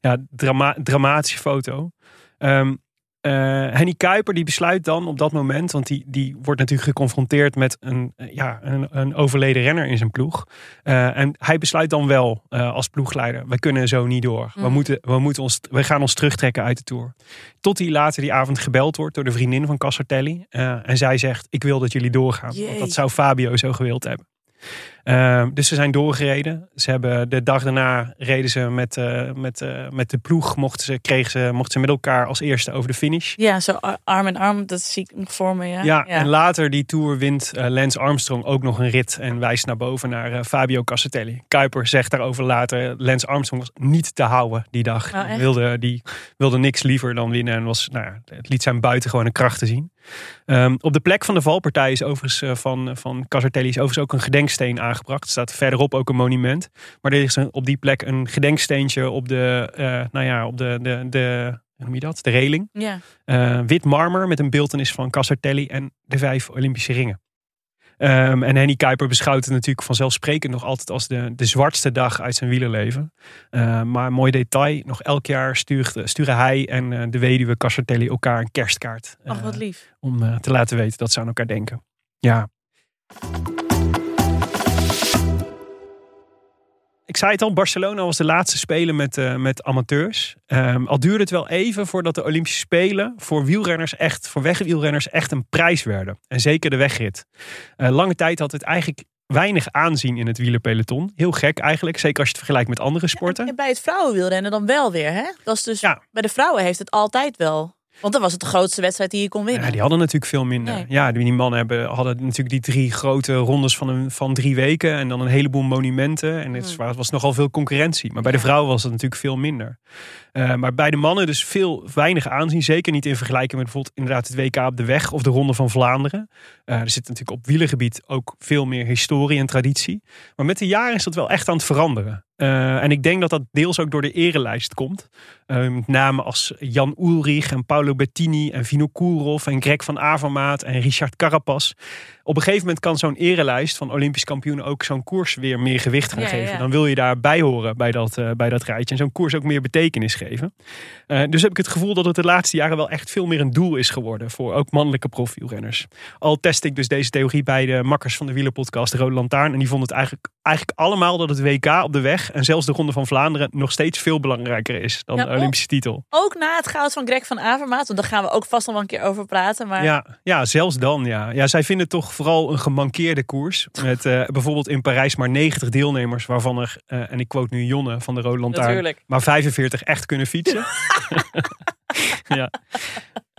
ja, drama dramatische foto. Ehm, eh, Henny Kuiper die besluit dan op dat moment, want die, die wordt natuurlijk geconfronteerd met een, eh, ja, een, een overleden renner in zijn ploeg. Eh, en hij besluit dan wel als ploegleider, we kunnen zo niet door. We, Mhm. moeten, we, moeten ons, we gaan ons terugtrekken uit de Tour. Tot hij later die avond gebeld wordt door de vriendin van Cassartelli. En zij zegt, ik wil dat jullie doorgaan. Want dat zou Fabio zo gewild hebben. Ehm, dus ze zijn doorgereden. Ze hebben de dag daarna reden ze met, eh, met, eh, met de ploeg. Mochten ze, kregen ze, mochten ze met elkaar als eerste over de finish. Ja, zo ar- arm in arm. Dat zie ik nog voor me. Ja, Ja, en later die tour wint eh, Lance Armstrong ook nog een rit en wijst naar boven naar Fabio Cassatelli. Kuiper zegt daarover later, Lance Armstrong was niet te houden die dag. Oh, wilde, die wilde niks liever dan winnen en was, nou, het liet zijn buitengewone krachten zien. Ehm, op de plek van de valpartij is overigens van, van Cassatelli is overigens ook een gedenksteen aangebracht. Er staat verderop ook een monument. Maar er is een- op die plek een gedenksteentje op de, eh, nou ja, op de, de, de, hoe noem je dat? De reling. Ja. Eh, wit marmer met een beeltenis van Cassartelli en de vijf Olympische ringen. Ehm, en Henny Kuiper beschouwt het natuurlijk vanzelfsprekend nog altijd als de, de zwartste dag uit zijn wielerleven. Eh, maar een mooi detail, nog elk jaar stuurt, sturen hij en eh, de weduwe Cassartelli elkaar een kerstkaart. Ach, eh, wat lief. om eh, te laten weten dat ze aan elkaar denken. Ja. Ik zei het al, Barcelona was de laatste spelen met, eh, met amateurs. Ehm, al duurde het wel even voordat de Olympische Spelen voor wielrenners echt, voor wegwielrenners echt een prijs werden. En zeker de wegrit. Eh, lange tijd had het eigenlijk weinig aanzien in het wielerpeloton. Heel gek eigenlijk, zeker als je het vergelijkt met andere sporten. En bij het vrouwenwielrennen dan wel weer, hè? Dat is dus, Bij de vrouwen heeft het altijd wel. Want dan was het de grootste wedstrijd die je kon winnen. Ja, die hadden natuurlijk veel minder. Nee. Ja, die, mannen hebben, hadden natuurlijk die drie grote rondes van, een, van drie weken. En dan een heleboel monumenten. En het Hmm. was, was nogal veel concurrentie. Maar bij de vrouwen was het natuurlijk veel minder. Eh, maar bij de mannen dus veel weinig aanzien. Zeker niet in vergelijking met bijvoorbeeld inderdaad het WK op de weg of de Ronde van Vlaanderen. Eh, er zit natuurlijk op wielergebied ook veel meer historie en traditie. Maar met de jaren is dat wel echt aan het veranderen. Eh, en ik denk dat dat deels ook door de erelijst komt. Eh, met namen als Jan Ulrich en Paolo Bettini en Vino Kourov en Greg van Avermaat en Richard Carapaz. Op een gegeven moment kan zo'n erelijst van Olympisch kampioenen ook zo'n koers weer meer gewicht gaan Ja, geven. ja. Dan wil je daarbij horen bij dat, eh, bij dat rijtje. En zo'n koers ook meer betekenis geven. Dus heb ik het gevoel dat het de laatste jaren wel echt veel meer een doel is geworden voor ook mannelijke profielrenners. Al test ik dus deze theorie bij de makkers van de wielerpodcast de Rode Lantaarn. En die vonden het eigenlijk, eigenlijk allemaal dat het WK op de weg weg en zelfs de Ronde van Vlaanderen nog steeds veel belangrijker is dan Ja, de Olympische titel. Ook na het goud van Greg van Avermaat. Want daar gaan we ook vast nog wel een keer over praten. Maar Ja, ja, zelfs dan. Ja. Ja, zij vinden toch vooral een gemankeerde koers. Met eh, bijvoorbeeld in Parijs maar 90 deelnemers, waarvan er, eh, en ik quote nu Jonne van de Rode Lantaarn, maar 45 echt kunnen fietsen. [LAUGHS] ja.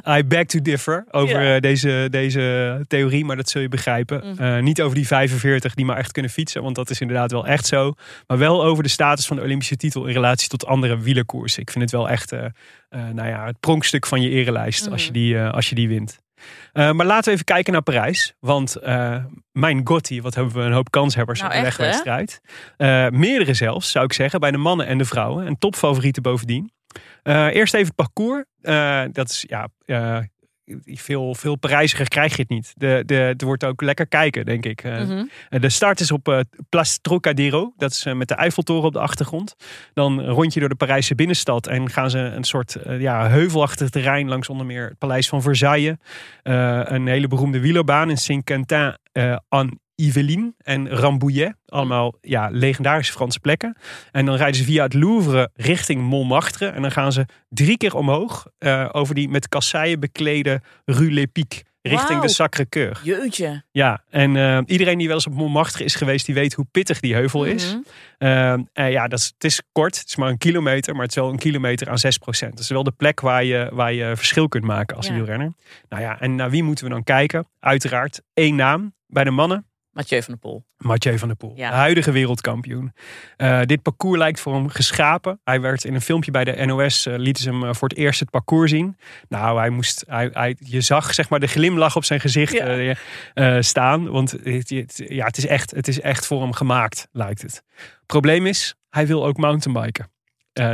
I beg to differ over Ja. eh, deze, deze theorie, maar dat zul je begrijpen. Mhm. Eh, niet over die 45 die maar echt kunnen fietsen, want dat is inderdaad wel echt zo. Maar wel over de status van de Olympische titel in relatie tot andere wielerkoersen. Ik vind het wel echt eh, nou ja, het pronkstuk van je erelijst als, je Mhm. die, als je die wint. Maar laten we even kijken naar Parijs. Want mijn Gotti, wat hebben we een hoop kanshebbers Nou, op de wegwedstrijd. Meerdere zelfs, zou ik zeggen, bij de mannen en de vrouwen. En topfavorieten bovendien. Eh, eerst even het parcours. Eh, dat is ja, eh, veel, veel krijg je het niet. De, de, het wordt ook lekker kijken, denk ik. Mhm. de start is op eh Place Trocadero. Dat is met de Eiffeltoren op de achtergrond. Dan rond je door de Parijse binnenstad en gaan ze een soort ja, heuvelachtig terrein langs onder meer het Paleis van Versailles. Een hele beroemde wielerbaan in Saint-Quentin en Yvelines en Rambouillet. Allemaal ja, legendarische Franse plekken. En dan rijden ze via het Louvre richting Montmartre. En dan gaan ze drie keer omhoog eh, over die met kasseien beklede Rue Lepic. Richting de Sacré-Cœur. jeutje. Ja, en eh, iedereen die wel eens op Montmartre is geweest, die weet hoe pittig die heuvel is. Mhm. Eh, en ja, dat is, het is kort, het is maar een kilometer, maar het is wel een kilometer aan 6%. Dat is wel de plek waar je, waar je verschil kunt maken als Ja. wielrenner. Nou ja, en naar wie moeten we dan kijken? Uiteraard één naam bij de mannen. Mathieu van der Poel. Mathieu van der Poel, Ja. de huidige wereldkampioen. Eh, dit parcours lijkt voor hem geschapen. Hij werd in een filmpje bij de NOS, eh, lieten ze hem eh, voor het eerst het parcours zien. Nou, hij moest, hij, hij, je zag zeg maar de glimlach op zijn gezicht Ja. staan. Want het, het- ja, het, is echt, het is echt voor hem gemaakt, lijkt het. Probleem is, hij wil ook mountainbiken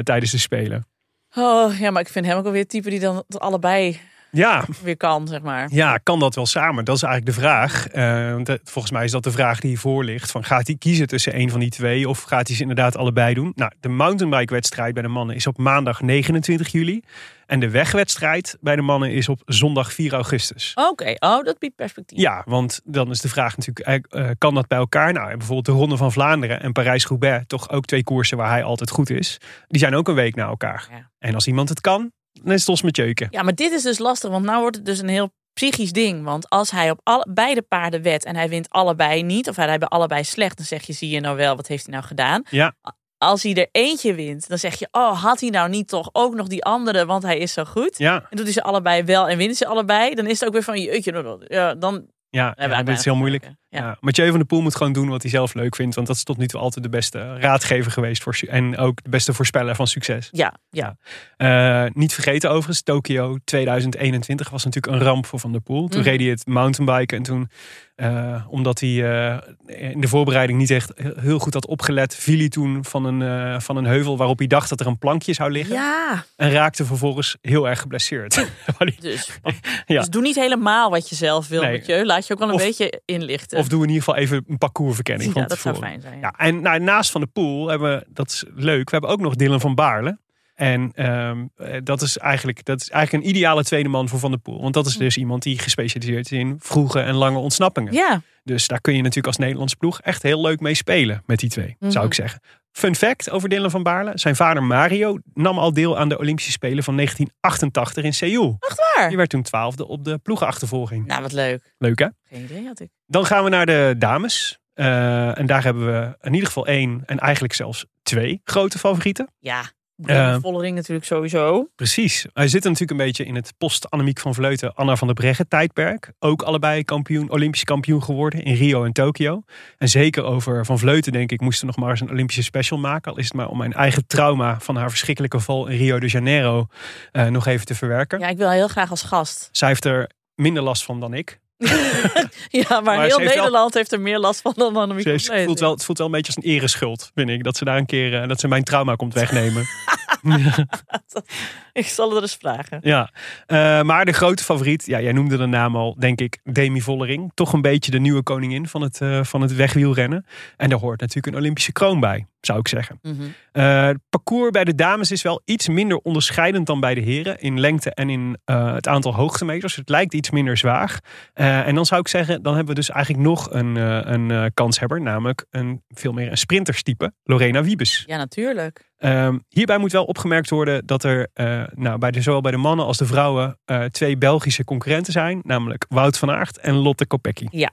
tijdens de Spelen. Oh, ja, maar ik vind hem ook alweer het type die dan allebei Ja, weer kan, zeg maar. Ja, kan dat wel samen? Dat is eigenlijk de vraag. Eh, want, eh, volgens mij is dat de vraag die hiervoor ligt. Van, gaat hij kiezen tussen een van die twee of gaat hij ze inderdaad allebei doen? Nou, de mountainbike wedstrijd bij de mannen is op maandag 29 juli. En de wegwedstrijd bij de mannen is op zondag 4 augustus. Oké, oh, dat biedt perspectief. Ja, want dan is de vraag natuurlijk, eh, kan dat bij elkaar? Nou, bijvoorbeeld de Ronde van Vlaanderen en Parijs-Roubaix, toch ook twee koersen waar hij altijd goed is. Die zijn ook een week na elkaar. Ja. En als iemand het kan, ons met jeuken. Ja, maar dit is dus lastig, want nou wordt het dus een heel psychisch ding. Want als hij op alle, beide paarden wet en hij wint allebei niet, of hij rijdt bij allebei slecht, dan zeg je, zie je nou wel, wat heeft hij nou gedaan? Ja, Als hij er eentje wint, dan zeg je, oh, had hij nou niet toch ook nog die andere, want hij is zo goed? ja, En doet hij ze allebei wel en winnen ze allebei, dan is het ook weer van, jeetje, ja, dan ja, hebben ja dit is heel moeilijk. Ja. Ja. Mathieu van der Poel moet gewoon doen wat hij zelf leuk vindt. Want dat is tot nu toe altijd de beste raadgever geweest. Voor, en ook de beste voorspeller van succes. Ja, ja. Eh, niet vergeten overigens, Tokio 2021 was natuurlijk een ramp voor Van der Poel. Toen Mm. reed hij het mountainbiken. En toen, eh, omdat hij eh, in de voorbereiding niet echt heel goed had opgelet... viel hij toen van een, van een heuvel waarop hij dacht dat er een plankje zou liggen. Ja, En raakte vervolgens heel erg geblesseerd. [LAUGHS] Dus, [LAUGHS] Ja. dus doe niet helemaal wat je zelf wil, Nee. Mathieu. Laat je ook wel een Of- beetje inlichten. Of doe in ieder geval even een parcoursverkenning. ja, van dat zou fijn zijn. Ja, en nou, naast Van de Poel hebben we, dat is leuk, we hebben ook nog Dylan van Baarle. En ehm, eh, dat, is eigenlijk, dat is eigenlijk een ideale tweede man voor Van der Poel. Want dat is dus iemand die gespecialiseerd is in vroege en lange ontsnappingen. Ja, Dus daar kun je natuurlijk als Nederlands ploeg echt heel leuk mee spelen met die twee, zou Mhm. ik zeggen. Fun fact over Dylan van Baarle. Zijn vader Mario nam al deel aan de Olympische Spelen van 1988 in Seoul. echt waar. Die werd toen twaalfde op de ploegenachtervolging. Nou, wat leuk. Leuk hè? Geen idee had ik. Dan gaan we naar de dames. Eh, en daar hebben we in ieder geval één en eigenlijk zelfs twee grote favorieten. Ja, Vollering natuurlijk sowieso. Precies. Hij zit natuurlijk een beetje in het post-Annemiek van Vleuten, Anna van der Breggen tijdperk. Ook allebei kampioen, Olympisch kampioen geworden in Rio en Tokio. En zeker over Van Vleuten denk ik moesten we nog maar eens een Olympische special maken. Al is het maar om mijn eigen trauma van haar verschrikkelijke val in Rio de Janeiro eh, nog even te verwerken. Ja, ik wil heel graag als gast. Zij heeft er minder last van dan ik. [LAUGHS] Ja, maar, Maar heel wel- Nederland heeft er meer last van dan Annemiek Ze heeft- voelt wel, het voelt wel een beetje als een ereschuld, vind ik. Dat ze daar een keer, eh, dat ze mijn trauma komt wegnemen. [LAUGHS] [LAUGHS] Yeah. [LAUGHS] ik zal het er eens vragen. Ja, uh, maar de grote favoriet, ja, jij noemde de naam al, denk ik, Demi Vollering. Toch een beetje de nieuwe koningin van het, uh, van het wegwielrennen. En daar hoort natuurlijk een Olympische kroon bij, zou ik zeggen. Mhm. Uh, het parcours bij de dames is wel iets minder onderscheidend dan bij de heren. In lengte en in het aantal hoogtemeters. Het lijkt iets minder zwaar. en dan zou ik zeggen, dan hebben we dus eigenlijk nog een, een kanshebber. Namelijk een, veel meer een sprinterstype, Lorena Wiebes. Ja, natuurlijk. Um, hierbij moet wel opgemerkt worden dat er uh, nou, bij de, zowel bij de mannen als de vrouwen uh, twee Belgische concurrenten zijn. Namelijk Wout van Aert en Lotte Kopecky. Ja.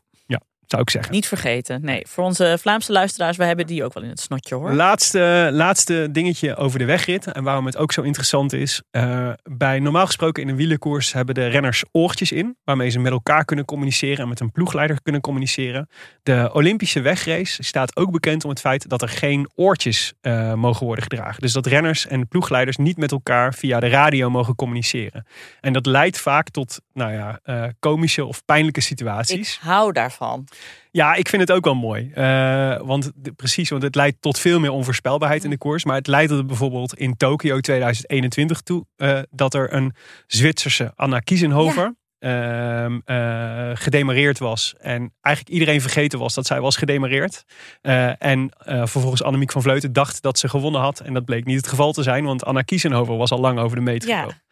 Zou ik zeggen. Niet vergeten. Nee, voor onze Vlaamse luisteraars, wij hebben die ook wel in het snotje hoor. Laatste, laatste dingetje over de wegrit en waarom het ook zo interessant is. Uh, bij normaal gesproken in een wielerkoers hebben de renners oortjes in. Waarmee ze met elkaar kunnen communiceren en met een ploegleider kunnen communiceren. De Olympische wegrace staat ook bekend om het feit dat er geen oortjes uh, mogen worden gedragen. Dus dat renners en ploegleiders niet met elkaar via de radio mogen communiceren. En dat leidt vaak tot nou ja, uh, komische of pijnlijke situaties. Ik hou daarvan. Ja, ik vind het ook wel mooi. Uh, want de, precies, want het leidt tot veel meer onvoorspelbaarheid in de koers. Maar het leidt er bijvoorbeeld in Tokio 2021 toe uh, dat er een Zwitserse Anna Kiesenhofer. Ja. Uh, uh, gedemareerd was. En eigenlijk iedereen vergeten was dat zij was gedemareerd. Uh, en vervolgens Annemiek van Vleuten dacht dat ze gewonnen had. En dat bleek niet het geval te zijn, want Anna Kiesenhofer was al lang over de meter ja. gekomen.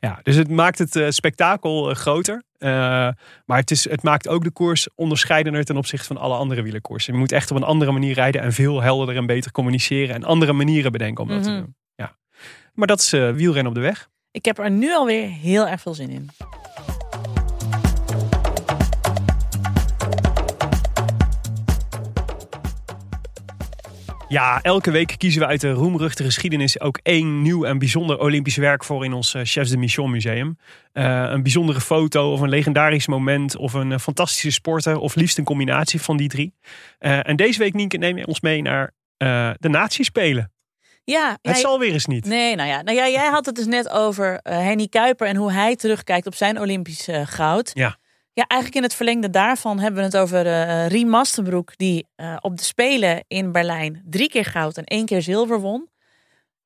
Ja, dus het maakt het spektakel groter. maar het, is, het maakt ook de koers onderscheidender ten opzichte van alle andere wielerkoersen. Je moet echt op een andere manier rijden en veel helderder en beter communiceren. En andere manieren bedenken om dat Mhm. te doen. Ja. Maar dat is wielrennen op de weg. Ik heb er nu alweer heel erg veel zin in. Ja, elke week kiezen we uit de roemruchte geschiedenis ook één nieuw en bijzonder Olympisch werk voor in ons uh, Chefs de Mission Museum. Uh, een bijzondere foto of een legendarisch moment of een uh, fantastische sporter of liefst een combinatie van die drie. Uh, en deze week, Nienke, neem je ons mee naar de Nazispelen. Ja, het zal weer eens niet. Nee, nou ja, nou ja jij had het dus net over Henny Kuiper en hoe hij terugkijkt op zijn Olympisch goud. Ja. Ja, eigenlijk in het verlengde daarvan hebben we het over uh, Rie Mastenbroek, die uh, op de Spelen in Berlijn drie keer goud en één keer zilver won.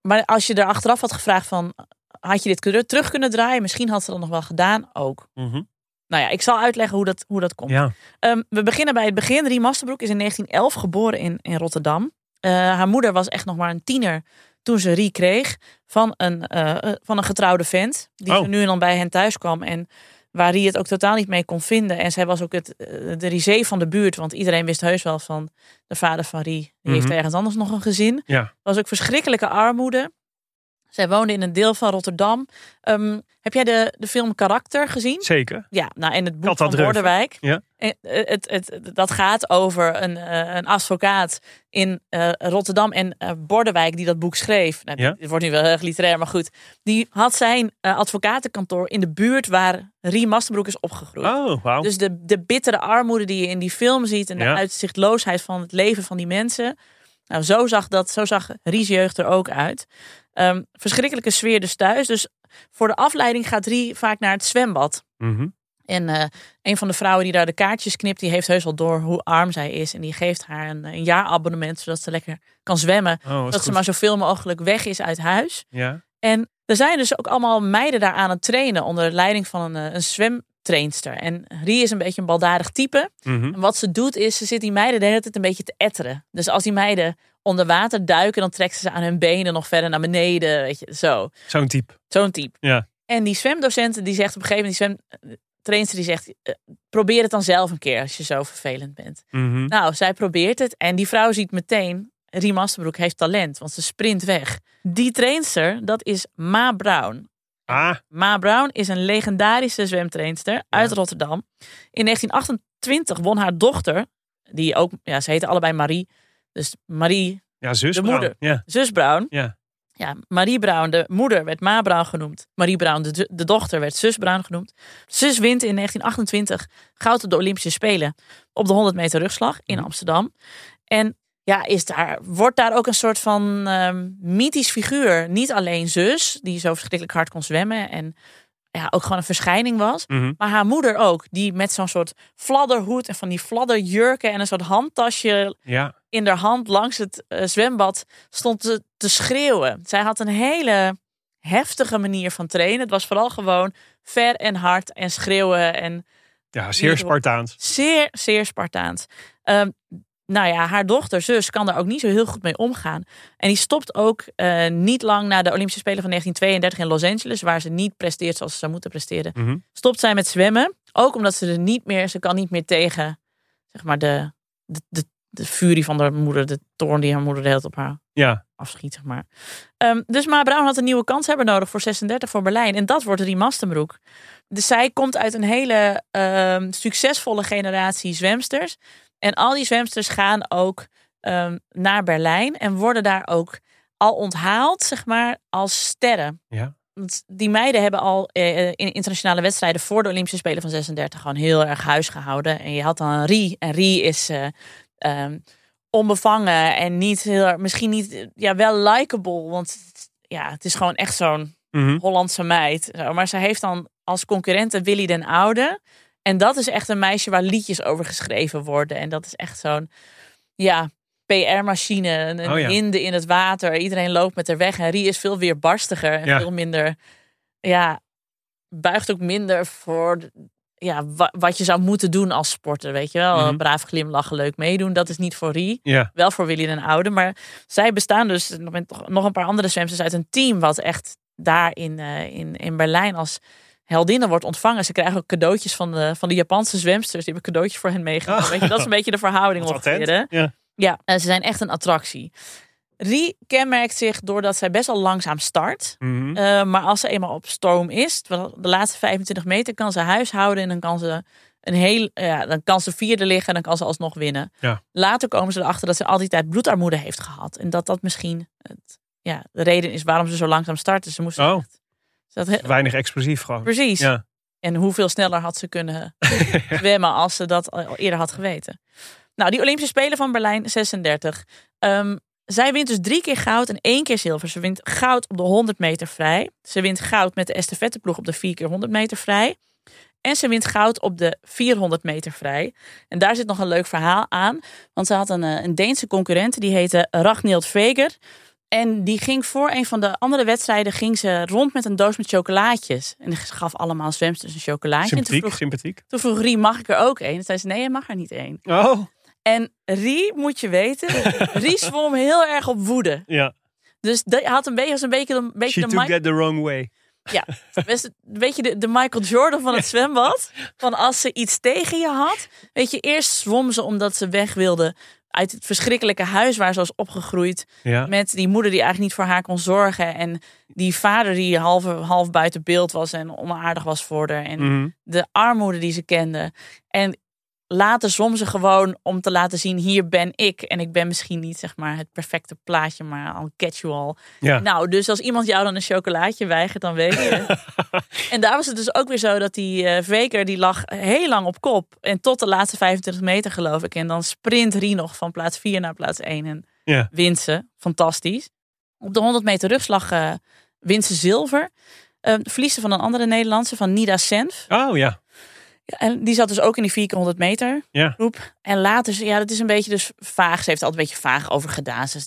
Maar als je er achteraf had gevraagd van, had je dit terug kunnen draaien? Misschien had ze dat nog wel gedaan, ook. Mm -hmm. Nou ja, ik zal uitleggen hoe dat, hoe dat komt. Ja. Um, we beginnen bij het begin. Rie Mastenbroek is in 1911 geboren in, in Rotterdam. Uh, haar moeder was echt nog maar een tiener toen ze Rie kreeg van een, van een getrouwde vent. Die oh. nu en dan bij hen thuis kwam en waar Rie het ook totaal niet mee kon vinden. En zij was ook het, de risée van de buurt. Want iedereen wist heus wel van de vader van Rie. Die mm -hmm. heeft ergens anders nog een gezin. Ja. was ook verschrikkelijke armoede. Zij woonde in een deel van Rotterdam. Um, heb jij de, de film Karakter gezien? Zeker. Ja, nou en het boek van Bordewijk. Ja. Het, het, het, dat gaat over een, uh, een advocaat in uh, Rotterdam en uh, Bordewijk die dat boek schreef. Nou, ja. Het wordt nu wel erg literair, maar goed. Die had zijn advocatenkantoor in de buurt waar Rie Mastenbroek is opgegroeid. Oh, wow. Dus de, de bittere armoede die je in die film ziet en de Ja. uitzichtloosheid van het leven van die mensen. Nou, zo zag, dat, zo zag Rie's jeugd er ook uit. Ehm, verschrikkelijke sfeer dus thuis. Dus voor de afleiding gaat Rie vaak naar het zwembad. Mhm. En eh, een van de vrouwen die daar de kaartjes knipt, die heeft heus wel door hoe arm zij is. En die geeft haar een, een jaarabonnement, zodat ze lekker kan zwemmen. Oh, dat ze maar zoveel mogelijk weg is uit huis. Ja. En er zijn dus ook allemaal meiden daar aan het trainen onder leiding van een, eh, een zwemtrainster. En Rie is een beetje een baldadig type. Mhm. En wat ze doet is, ze zit die meiden de hele tijd een beetje te etteren. Dus als die meiden onder water duiken, dan trekt ze ze aan hun benen nog verder naar beneden. Weet je, zo. Zo'n type. Zo'n type. Ja. En die zwemdocent die zegt op een gegeven moment, die zwemtrainster die zegt, eh, probeer het dan zelf een keer als je zo vervelend bent. Mhm. Nou, zij probeert het en die vrouw ziet meteen, Rie Masterbroek heeft talent, want ze sprint weg. Die trainster, dat is Ma Brown. Ah, Ma Brown is een legendarische zwemtrainster uit Rotterdam. In 1928 won haar dochter, die ook, ja, ze heten allebei Marie. Dus Marie, ja, zus de Brown. moeder, Ja. zus Brown. Ja. Ja, Marie Brown, de moeder, werd Ma Brown genoemd. Marie Brown, de, de dochter, werd zus Brown genoemd. Zus wint in 1928 goud op de Olympische Spelen op de 100 meter rugslag in Mhm. Amsterdam. En ja, is daar, wordt daar ook een soort van ehm, mythisch figuur. Niet alleen zus, die zo verschrikkelijk hard kon zwemmen en ja, ook gewoon een verschijning was. Mhm. Maar haar moeder ook, die met zo'n soort fladderhoed en van die fladderjurken en een soort handtasje Ja. in haar hand langs het eh, zwembad stond te, te schreeuwen. Zij had een hele heftige manier van trainen. Het was vooral gewoon ver en hard en schreeuwen en Ja, zeer Spartaans. zeer, zeer Spartaans. Ehm, nou ja, haar dochter, zus, kan daar ook niet zo heel goed mee omgaan. En die stopt ook eh, niet lang na de Olympische Spelen van 1932 in Los Angeles, waar ze niet presteert zoals ze zou moeten presteren. Mhm. Stopt zij met zwemmen. Ook omdat ze er niet meer, ze kan niet meer tegen, zeg maar, de, de, de, de furie van haar moeder, de toorn die haar moeder de hele tijd op haar Ja. afschiet, zeg maar. Ehm, dus Ma Brown had een nieuwe kans hebben nodig voor 36 voor Berlijn. En dat wordt Rie Mastenbroek. Dus zij komt uit een hele ehm, succesvolle generatie zwemsters. En al die zwemsters gaan ook ehm, naar Berlijn. En worden daar ook al onthaald, zeg maar, als sterren. Ja. Want die meiden hebben al eh, in internationale wedstrijden voor de Olympische Spelen van 36 gewoon heel erg huis gehouden. En je had dan Rie. En Rie is eh, ehm, onbevangen en niet heel, misschien niet, ja, wel likable. Want het- ja, het is gewoon echt zo'n Mhm. Hollandse meid. Maar ze heeft dan als concurrente Willy den Oude. En dat is echt een meisje waar liedjes over geschreven worden. En dat is echt zo'n, ja, PR-machine. Een, Oh ja. hinde in het water. Iedereen loopt met haar weg. En Rie is veel weerbarstiger. En Ja. veel minder, ja, buigt ook minder voor ja, wa- wat je zou moeten doen als sporter. Weet je wel, Mhm. braaf glimlachen, leuk meedoen. Dat is niet voor Rie. Ja. Wel voor Willy den Oude. Maar zij bestaan dus met nog- nog een paar andere zwemsters uit een team. Wat echt daar in, eh, in, in Berlijn als heldinnen wordt ontvangen. Ze krijgen ook cadeautjes van de, van de Japanse zwemsters. Die hebben cadeautjes voor hen meegenomen. Oh. Weet je, dat is een beetje de verhouding [LAUGHS] ongeveer. Ja. Ja, en ze zijn echt een attractie. Rie kenmerkt zich doordat zij best wel langzaam start. Mhm. Uh, maar als ze eenmaal op stoom is, de laatste 25 meter kan ze huishouden en dan kan ze een heel, ja, dan kan ze vierde liggen en dan kan ze alsnog winnen. Ja. Later komen ze erachter dat ze al die tijd bloedarmoede heeft gehad en dat dat misschien het, ja, de reden is waarom ze zo langzaam starten. Ze moest Oh. echt, he- Weinig explosief gewoon. precies. Ja. En hoeveel sneller had ze kunnen [LAUGHS] [LAUGHS] zwemmen als ze dat al eerder had geweten. Nou, die Olympische Spelen van Berlijn 36. Ehm, zij wint dus drie keer goud en één keer zilver. Ze wint goud op de 100 meter vrij. Ze wint goud met de estafetteploeg op de 4 keer 100 meter vrij. En ze wint goud op de 400 meter vrij. En daar zit nog een leuk verhaal aan. Want ze had een, eh, een Deense concurrent, die heette Ragnhild Veger. En die ging voor een van de andere wedstrijden ging ze rond met een doos met chocolaatjes. En ze gaf allemaal zwemsters een chocolaatje. En toen Sympathiek, vroeg, sympathiek. toen vroeg Rie, mag ik er ook één? En zei ze, nee, je mag er niet één. Oh. En Rie, moet je weten, [LAUGHS] Rie zwom heel erg op woede. Ja. Dus dat had een beetje, was een beetje, een beetje She de took that the wrong way. ja, best een beetje de, de Michael Jordan van het [LAUGHS] zwembad. Van als ze iets tegen je had. Weet je, eerst zwom ze omdat ze weg wilde uit het verschrikkelijke huis waar ze was opgegroeid. Ja. Met die moeder die eigenlijk niet voor haar kon zorgen. En die vader die half, half buiten beeld was en onaardig was voor haar. En Mhm. de armoede die ze kende. En later zwom ze gewoon om te laten zien, hier ben ik. En ik ben misschien niet zeg maar het perfecte plaatje, maar al casual. Ja. Nou, dus als iemand jou dan een chocolaatje weigert, dan weet je. [LAUGHS] en daar was het dus ook weer zo dat die eh Veker, die lag heel lang op kop. En tot de laatste 25 meter geloof ik. En dan sprint Rie nog van plaats 4 naar plaats 1 en Ja. wint ze. Fantastisch. Op de 100 meter rugslag eh wint ze zilver. Uh, verliest ze van een andere Nederlandse, van Nida Senf. Oh ja. Ja, en die zat dus ook in die 4 keer 100 meter Ja. groep. En later, ja, dat is een beetje dus vaag. Ze heeft er altijd een beetje vaag over gedaan. Ze,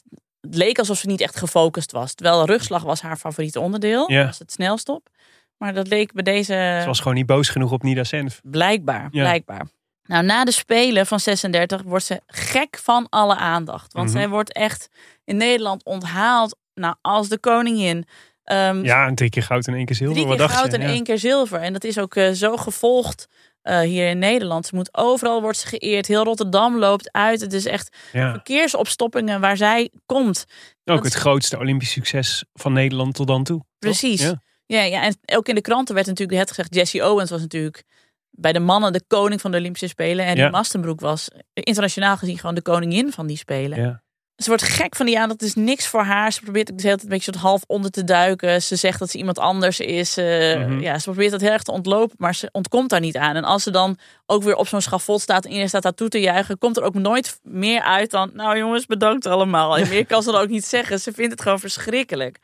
het leek alsof ze niet echt gefocust was. Terwijl rugslag was haar favoriete onderdeel. Ja. Dat was het snelst op. Maar dat leek bij deze... Ze was gewoon niet boos genoeg op Nida Senf. Blijkbaar, blijkbaar. Nou, na de Spelen van 36 wordt ze gek van alle aandacht. Want Mhm. zij wordt echt in Nederland onthaald nou, als de koningin. Ehm, Ja, en drie keer goud en één keer zilver. Drie keer goud en Ja. één keer zilver. En dat is ook eh, zo gevolgd eh, hier in Nederland. Ze moet overal wordt ze geëerd. Heel Rotterdam loopt uit. Het is echt Ja. verkeersopstoppingen waar zij komt. Ook Dat- het grootste Olympisch succes van Nederland tot dan toe. Precies. Ja. Ja, ja, en ook in de kranten werd natuurlijk het gezegd. Jesse Owens was natuurlijk bij de mannen de koning van de Olympische Spelen. En Ja. Mastenbroek was internationaal gezien gewoon de koningin van die Spelen. Ja. Ze wordt gek van die aan. Dat is niks voor haar. Ze probeert ook de hele tijd een beetje soort half onder te duiken. Ze zegt dat ze iemand anders is. Eh, Mhm. ja, ze probeert dat heel erg te ontlopen. Maar ze ontkomt daar niet aan. En als ze dan ook weer op zo'n schafot staat. En iedereen staat daar toe te juichen. Komt er ook nooit meer uit dan. Nou jongens, bedankt allemaal. En [LAUGHS] meer kan ze dan ook niet zeggen. Ze vindt het gewoon verschrikkelijk.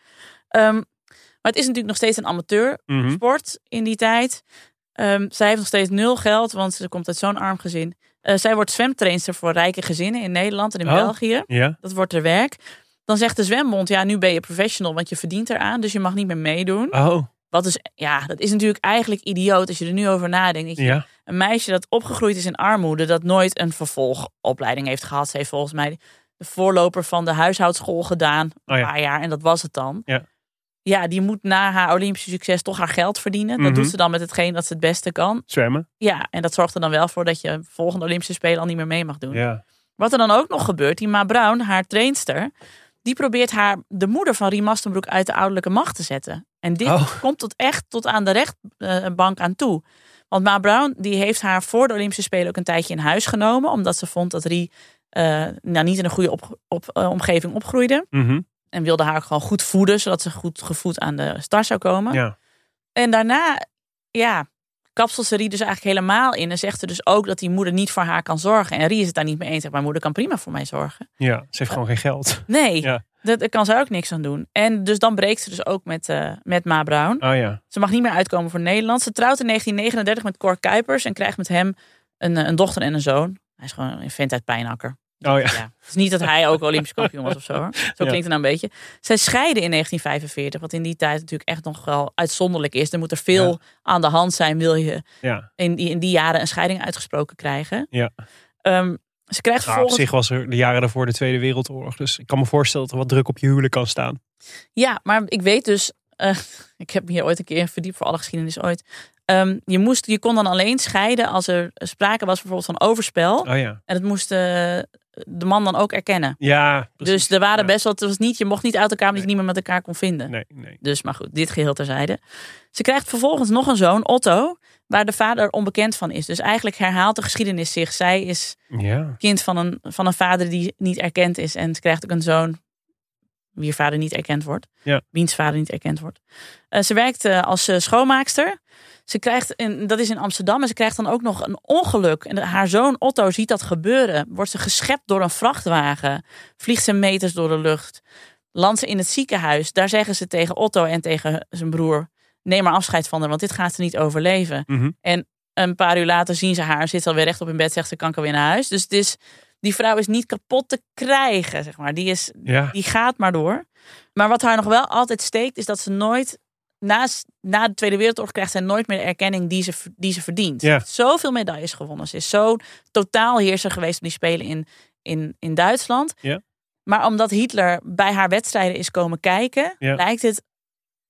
Ehm, maar het is natuurlijk nog steeds een amateursport Mhm. in die tijd. Ehm, zij heeft nog steeds nul geld. Want ze komt uit zo'n arm gezin. Eh, zij wordt zwemtrainster voor rijke gezinnen in Nederland en in Oh, België. Ja. Dat wordt haar werk. Dan zegt de zwembond, ja, nu ben je professional, want je verdient eraan, dus je mag niet meer meedoen. Oh, Wat is, ja, dat is natuurlijk eigenlijk idioot als je er nu over nadenkt. Dat je- ja. Een meisje dat opgegroeid is in armoede, dat nooit een vervolgopleiding heeft gehad. Ze heeft volgens mij de voorloper van de huishoudschool gedaan, een Oh ja. paar jaar, en dat was het dan. Ja. Ja, die moet na haar Olympische succes toch haar geld verdienen. Dat Mhm. doet ze dan met hetgeen dat ze het beste kan. Zwemmen. Ja, en dat zorgt er dan wel voor dat je volgende Olympische Spelen al niet meer mee mag doen. Ja. Wat er dan ook nog gebeurt, die Ma Brown, haar trainster, die probeert haar, de moeder van Rie Mastenbroek uit de ouderlijke macht te zetten. En dit Oh. komt tot echt tot aan de rechtbank aan toe. Want Ma Brown die heeft haar voor de Olympische Spelen ook een tijdje in huis genomen, omdat ze vond dat Rie eh, nou, niet in een goede op, op, eh, omgeving opgroeide. Mhm. En wilde haar gewoon goed voeden, zodat ze goed gevoed aan de start zou komen. Ja. En daarna, ja, kapselt ze Rie dus eigenlijk helemaal in. En zegt ze dus ook dat die moeder niet voor haar kan zorgen. En Rie is het daar niet mee eens. Zegt, mijn moeder kan prima voor mij zorgen. ja, ze heeft gewoon geen geld. Nee, Ja. dat, daar kan ze ook niks aan doen. En dus dan breekt ze dus ook met, eh, met Ma Brown. Oh ja. Ze mag niet meer uitkomen voor Nederland. Ze trouwt in 1939 met Cor Kuipers. En krijgt met hem een, eh, een dochter en een zoon. Hij is gewoon een vent uit Pijnakker. Oh ja. Ja, het is niet dat hij ook Olympisch kampioen was of zo. Hoor. Zo Ja. klinkt het nou een beetje. Zij scheiden in 1945, wat in die tijd natuurlijk echt nog wel uitzonderlijk is. Er moet er veel Ja. aan de hand zijn, wil je Ja. in die, in die jaren een scheiding uitgesproken krijgen. Ja. Ehm, ze krijgt Nou, op zich was er de jaren daarvoor de Tweede Wereldoorlog. Dus ik kan me voorstellen dat er wat druk op je huwelijk kan staan. Ja, maar ik weet dus... eh, [LAUGHS] ik heb me hier ooit een keer verdiept voor alle geschiedenis ooit. Ehm, je, moest, je kon dan alleen scheiden als er sprake was bijvoorbeeld van overspel. Oh ja. En het moest eh, de man dan ook erkennen. Ja, precies. Dus er waren Ja. best wel, het was niet, je mocht niet uit elkaar omdat je niet meer met elkaar kon vinden. Nee, nee. Dus, maar goed, dit geheel terzijde. Ze krijgt vervolgens nog een zoon, Otto, waar de vader onbekend van is. Dus eigenlijk herhaalt de geschiedenis zich. Zij is Ja. kind van een, van een vader die niet erkend is. En ze krijgt ook een zoon wier vader niet erkend wordt. Ja. Wiens vader niet erkend wordt. Eh, ze werkt eh, als eh, schoonmaakster. Ze krijgt, in, dat is in Amsterdam, en ze krijgt dan ook nog een ongeluk. En haar zoon Otto ziet dat gebeuren. Wordt ze geschept door een vrachtwagen. Vliegt ze meters door de lucht. Landt ze in het ziekenhuis. Daar zeggen ze tegen Otto en tegen zijn broer... neem maar afscheid van haar, want dit gaat ze niet overleven. Mhm. En een paar uur later zien ze haar, zit alweer recht op in bed, zegt ze kan ik alweer naar huis. Dus het is, die vrouw is niet kapot te krijgen, zeg maar. Die, is, Ja. die gaat maar door. Maar wat haar nog wel altijd steekt, is dat ze nooit, na, na de Tweede Wereldoorlog krijgt zij nooit meer de erkenning die ze, die ze verdient. Ja. Ze heeft zoveel medailles gewonnen. Ze is zo totaalheerser geweest op die Spelen in, in, in Duitsland. Ja. Maar omdat Hitler bij haar wedstrijden is komen kijken, Ja. lijkt het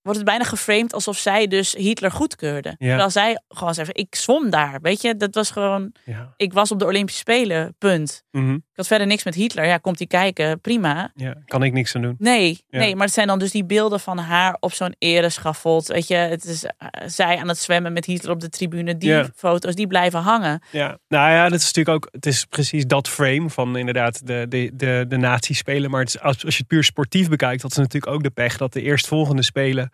wordt het bijna geframed alsof zij dus Hitler goedkeurde. Terwijl zij gewoon zei, ik zwom daar, weet je. Dat was gewoon, Ja. ik was op de Olympische Spelen, punt. Mhm. Ik had verder niks met Hitler. Ja, komt hij kijken, prima. ja. Kan ik niks aan doen. Nee, Ja. nee, maar het zijn dan dus die beelden van haar op zo'n ereschafot. Weet je, het is eh, zij aan het zwemmen met Hitler op de tribune. Die Ja. foto's, die blijven hangen. Ja, nou ja, dat is natuurlijk ook. Het is precies dat frame van inderdaad de, de, de, de nazi-spelen. Maar het is, als, als je het puur sportief bekijkt, dat is natuurlijk ook de pech dat de eerstvolgende spelen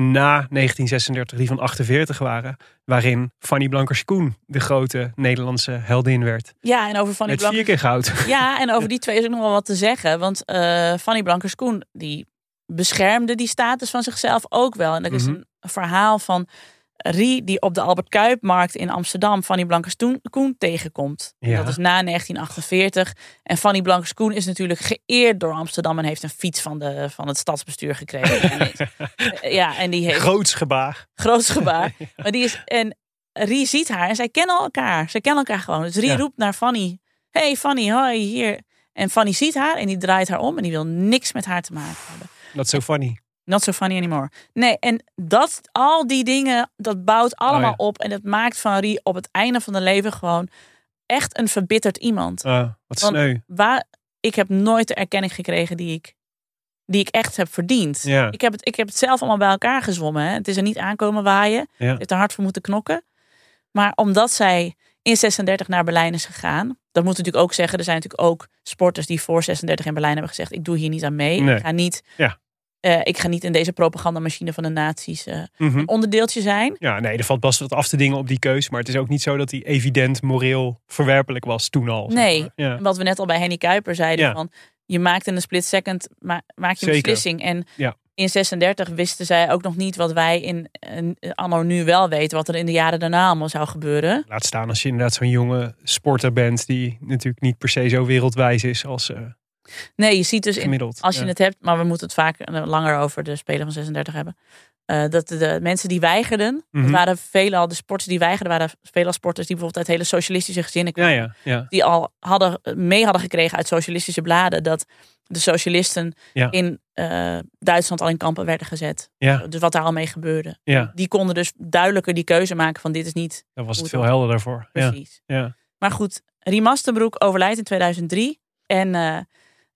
na 1936, die van 48 waren, waarin Fanny Blankers-Koen de grote Nederlandse heldin werd. Ja, en over Fanny Met vier Blankers... keer goud. [LAUGHS] Ja, en over die twee is ook nog wel wat te zeggen. Want eh Fanny Blankers-Koen, die beschermde die status van zichzelf ook wel. En er is Mhm. een verhaal van Rie die op de Albert Kuipmarkt in Amsterdam Fanny Blankers-Koen tegenkomt. Ja. Dat is na 1948. En Fanny Blankers-Koen is natuurlijk geëerd door Amsterdam en heeft een fiets van, de, van het stadsbestuur gekregen. En [LAUGHS] ja, en die heeft Groots gebaar. groot gebaar. [LAUGHS] Maar die is, en Rie ziet haar en zij kennen elkaar. Zij kennen elkaar gewoon. Dus Rie Ja. roept naar Fanny. Hey Fanny, hoi, hier. En Fanny ziet haar en die draait haar om en die wil niks met haar te maken hebben. Dat is zo funny. Not so funny anymore. Nee, en dat, al die dingen, dat bouwt allemaal Oh ja. op. En dat maakt van Rie op het einde van de leven gewoon echt een verbitterd iemand. Wat Want sneu. Waar, ik heb nooit de erkenning gekregen die ik, die ik echt heb verdiend. Ja. Ik, heb het, ik heb het zelf allemaal bij elkaar gezwommen. Hè. Het is er niet aankomen waaien. Ja. heeft er hard voor moeten knokken. Maar omdat zij in 36 naar Berlijn is gegaan. Dat moet natuurlijk ook zeggen. Er zijn natuurlijk ook sporters die voor 36 in Berlijn hebben gezegd. Ik doe hier niet aan mee. Nee. Ik, ga niet, Ja. Eh, ik ga niet in deze propagandamachine van de nazi's eh, Mhm. een onderdeeltje zijn. Ja, nee, er valt best wat af te dingen op die keus. Maar het is ook niet zo dat die evident moreel verwerpelijk was toen al. zeg Nee. maar. Ja. En Wat we net al bij Henny Kuiper zeiden. Ja. Van, je maakt in een split second ma- maak je een Zeker. beslissing. En Ja. in 36 wisten zij ook nog niet wat wij in, in anno nu wel weten. Wat er in de jaren daarna allemaal zou gebeuren. Laat staan als je inderdaad zo'n jonge sporter bent die natuurlijk niet per se zo wereldwijs is als, eh, Nee, je ziet dus in, Gemiddeld, als je ja. het hebt, maar we moeten het vaak eh, langer over de Spelen van 36 hebben. eh, dat de, de mensen die weigerden, dat waren veelal de sporters die weigerden, waren veelal sporters die bijvoorbeeld uit hele socialistische gezinnen kwamen. ja, ja. Die al hadden, mee hadden gekregen uit socialistische bladen dat de socialisten in eh, Duitsland al in kampen werden gezet. Dus wat daar al mee gebeurde. Die konden dus duidelijker die keuze maken van dit is niet Dan was het veel helderder voor. Precies. Ja. Maar goed, Riemanstenbroek overlijdt in 2003. En eh,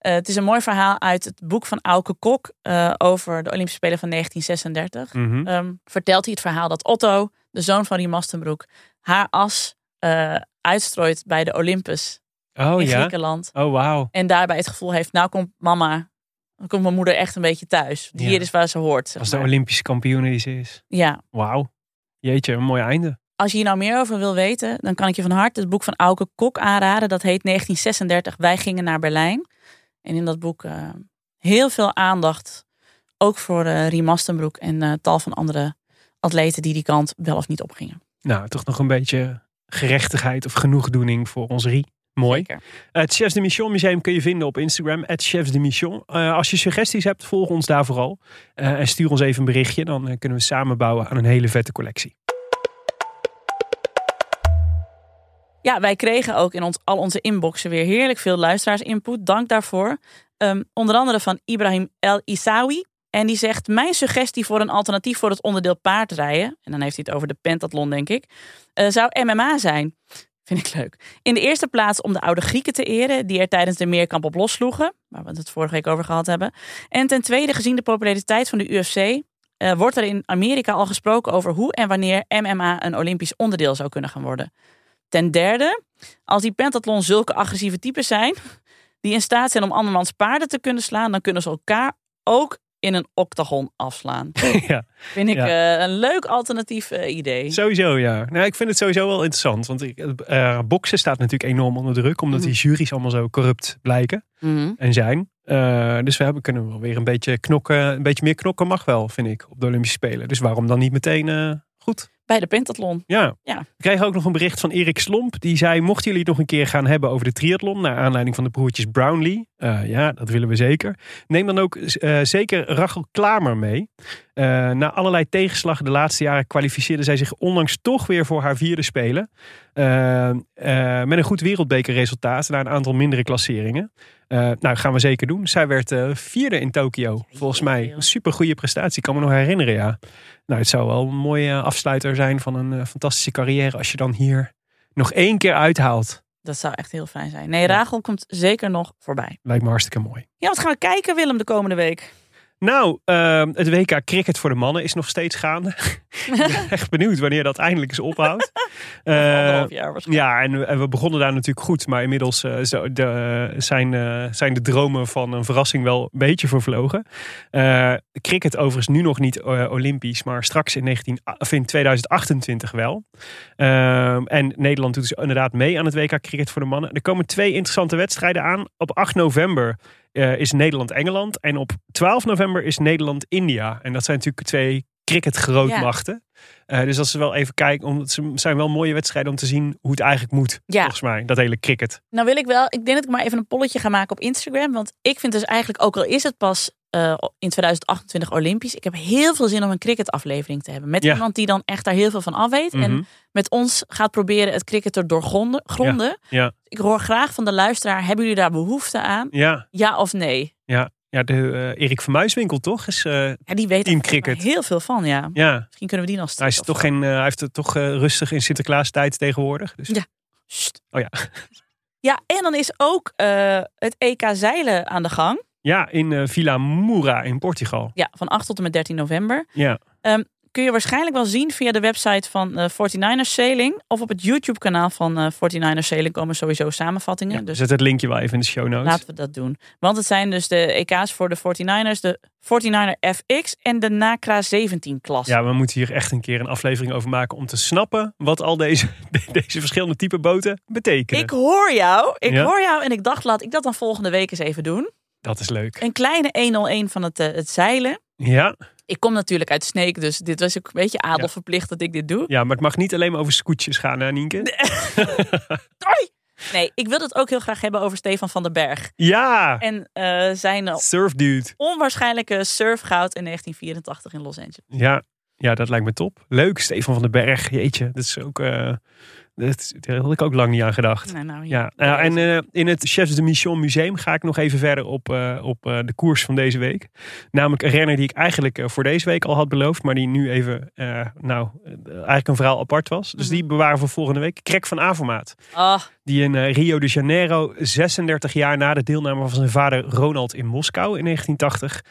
eh, het is een mooi verhaal uit het boek van Auke Kok eh, over de Olympische Spelen van 1936. Mhm. Ehm, vertelt hij het verhaal dat Otto, de zoon van Riemanstenbroek, haar as eh, uitstrooit bij de Olympus Oh in ja. Griekenland. Oh wauw. En daarbij het gevoel heeft, nou komt mama, dan komt mijn moeder echt een beetje thuis. Ja. Hier is waar ze hoort. zeg Als de. Olympische kampioen die ze is. Ja, Wauw. Jeetje, een mooi einde. Als je hier nou meer over wil weten, dan kan ik je van harte het boek van Auke Kok aanraden. Dat heet 1936, Wij gingen naar Berlijn. En in dat boek eh, heel veel aandacht, ook voor eh Rie Mastenbroek en eh, tal van andere atleten die die kant wel of niet opgingen. Nou, toch nog een beetje gerechtigheid of genoegdoening voor ons Rie. Mooi. Zeker. Het Chefs de Mission Museum kun je vinden op Instagram, Chefs de Mission. Eh, als je suggesties hebt, volg ons daar vooral. Eh, en stuur ons even een berichtje, dan eh, kunnen we samen bouwen aan een hele vette collectie. Ja, wij kregen ook in ons, al onze inboxen weer heerlijk veel luisteraarsinput. Dank daarvoor. Ehm, onder andere van Ibrahim El Isawi. En die zegt, mijn suggestie voor een alternatief voor het onderdeel paardrijden... en dan heeft hij het over de pentathlon, denk ik... eh, zou MMA zijn. Vind ik leuk. In de eerste plaats om de oude Grieken te eren... die er tijdens de meerkamp op lossloegen. Waar we het vorige week over gehad hebben. En ten tweede, gezien de populariteit van de UFC... eh, wordt er in Amerika al gesproken over hoe en wanneer MMA een Olympisch onderdeel zou kunnen gaan worden. Ten derde, als die pentathlon zulke agressieve types zijn, die in staat zijn om andermans paarden te kunnen slaan, dan kunnen ze elkaar ook in een octagon afslaan. [LAUGHS] ja. Vind ik Ja. eh, een leuk alternatief eh, idee. Sowieso, ja. Nou, ik vind het sowieso wel interessant. Want eh, boksen staat natuurlijk enorm onder druk. Omdat Mhm. die juries allemaal zo corrupt blijken Mhm. en zijn. Dus we hebben, kunnen wel weer een beetje knokken. Een beetje meer knokken mag wel, vind ik, op de Olympische Spelen. Dus waarom dan niet meteen goed? Bij de pentathlon. Ja. Ja. We kregen ook nog een bericht van Erik Slomp. Die zei, mochten jullie het nog een keer gaan hebben over de triathlon... naar aanleiding van de broertjes Brownlee. eh, ja, dat willen we zeker. Neem dan ook eh, zeker Rachel Klamer mee. Eh, na allerlei tegenslag de laatste jaren kwalificeerde zij zich onlangs toch weer voor haar vierde spelen. Met een goed wereldbekerresultaat na een aantal mindere klasseringen. Eh, nou, gaan we zeker doen. Zij werd eh, vierde in Tokio, volgens mij. Een super goede prestatie, kan me nog herinneren, ja. Nou, het zou wel een mooie afsluiter zijn van een eh, fantastische carrière als je dan hier nog één keer uithaalt. Dat zou echt heel fijn zijn. Nee, Rachel komt zeker nog voorbij. Lijkt me hartstikke mooi. Ja, wat gaan we kijken, Willem, de komende week? Nou, ehm, het WK cricket voor de mannen is nog steeds gaande. [LAUGHS] ik ben echt benieuwd wanneer dat eindelijk eens ophoudt. [LAUGHS] Anderhalf jaar ja, en we, en we begonnen daar natuurlijk goed. Maar inmiddels eh, zo, de, zijn, eh, zijn de dromen van een verrassing wel een beetje vervlogen. Cricket overigens nu nog niet olympisch. Maar straks in, 19, of in 2028 wel. Ehm, en Nederland doet dus inderdaad mee aan het WK cricket voor de mannen. Er komen twee interessante wedstrijden aan. Op 8 november eh, is Nederland-Engeland. En op 12 november is Nederland-India. En dat zijn natuurlijk twee cricketgrootmachten. Eh, dus dat is wel even kijken. Omdat ze zijn wel mooie wedstrijden om te zien hoe het eigenlijk moet. Ja. Volgens mij, dat hele cricket. Nou wil ik wel, ik denk dat ik maar even een polletje ga maken op Instagram. Want ik vind dus eigenlijk, ook al is het pas eh, in 2028 Olympisch. Ik heb heel veel zin om een cricketaflevering te hebben. Met Ja. iemand die dan echt daar heel veel van af weet. Mhm. En met ons gaat proberen het cricket te doorgronden. gronden. Ja, Ik hoor graag van de luisteraar, hebben jullie daar behoefte aan? ja, Ja of nee? ja. ja de eh, Erik van Muiswinkel toch? Is, eh, Ja, die weet Team er cricket. heel veel van, ja. ja, Misschien kunnen we die nog hij, is toch geen, hij heeft het toch rustig in Sinterklaas tijd tegenwoordig. Dus. Ja. Sst. Oh ja. Ja, en dan is ook het EK zeilen aan de gang. Ja, in eh, Villa Moura in Portugal. Ja, van 8 tot en met 13 november. Ja. Ehm, kun je waarschijnlijk wel zien via de website van eh 49ers Sailing. Of op het YouTube kanaal van eh 49ers Sailing komen sowieso samenvattingen. Dus dus zet het linkje wel even in de show notes. laten we dat doen. Want het zijn dus de EK's voor de 49ers, de 49er FX en de NACRA 17 klas. Ja, we moeten hier echt een keer een aflevering over maken om te snappen wat al deze, [LAUGHS] deze verschillende type boten betekenen. Ik hoor jou, ik Ja? hoor jou en ik dacht laat ik dat dan volgende week eens even doen. Dat is leuk. Een kleine 101 van het, eh, het zeilen. Ja, Ik kom natuurlijk uit Sneek, dus dit was ook een beetje adelverplicht dat ik dit doe. ja, maar het mag niet alleen maar over scootjes gaan, hè, Nienke? Hoi! [LAUGHS] Nee, ik wil het ook heel graag hebben over Stefan van den Berg. Ja! En uh, zijn Surfdude. onwaarschijnlijke surfgoud in 1984 in Los Angeles. Ja, ja, dat lijkt me top. Leuk, Stefan van den Berg. Jeetje, dat is ook... Uh, dat, daar had ik ook lang niet aan gedacht. Nee, nou, ja. ja. en uh, in het Chefs de Mission Museum ga ik nog even verder op, uh, op uh, de koers van deze week. Namelijk een renner die ik eigenlijk voor deze week al had beloofd. Maar die nu even, nou, eigenlijk een verhaal apart was. Dus die bewaren voor volgende week. Krek van Avermaat. Oh. Die in Rio de Janeiro, 36 jaar na de deelname van zijn vader Ronald in Moskou in 1980.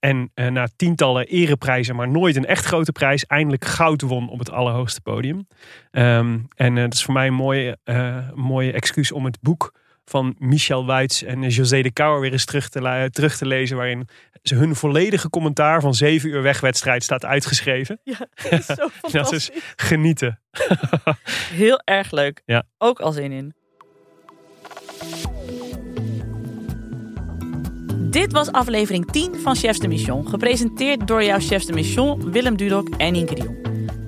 en na tientallen ereprijzen, maar nooit een echt grote prijs, eindelijk goud won op het allerhoogste podium. Um, en uh, dat is voor mij een mooie, uh, mooie excuus om het boek van Michel Wuits en José de Kouwer weer eens terug te, terug te lezen. Waarin ze hun volledige commentaar van 7 uur wegwedstrijd staat uitgeschreven. Ja, dat is zo fantastisch. [LAUGHS] dat is genieten. [LAUGHS] Heel erg leuk. Ja. Ook al zin in. Dit was aflevering 10 van Chefs de Mission. Gepresenteerd door jouw Chefs de Mission, Willem Dudok en Inke Jong.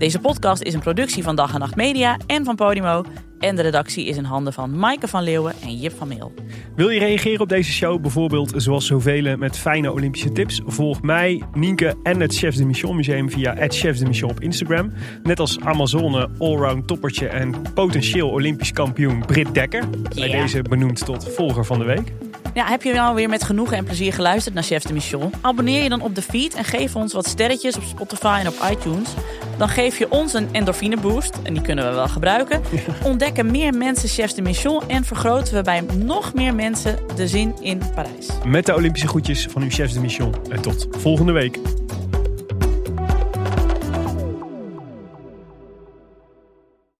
Deze podcast is een productie van Dag en Nacht Media en van Podimo. En de redactie is in handen van Maaike van Leeuwen en Jip van Meel. Wil je reageren op deze show, bijvoorbeeld zoals zoveel met fijne Olympische tips? Volg mij, Nienke en het Chefs de Mission Museum via het Chefs de Mission op Instagram. Net als Amazone, allround toppertje en potentieel Olympisch kampioen Britt Dekker. Bij deze benoemd tot volger van de week. Ja, heb je nou weer met genoegen en plezier geluisterd naar Chef de Mission? Abonneer je dan op de feed en geef ons wat sterretjes op Spotify en op iTunes. Dan geef je ons een endorfine boost, en die kunnen we wel gebruiken. Ontdekken meer mensen Chefs de Mission en vergroten we bij nog meer mensen de zin in Parijs. Met de Olympische groetjes van uw Chefs de Mission. En tot volgende week.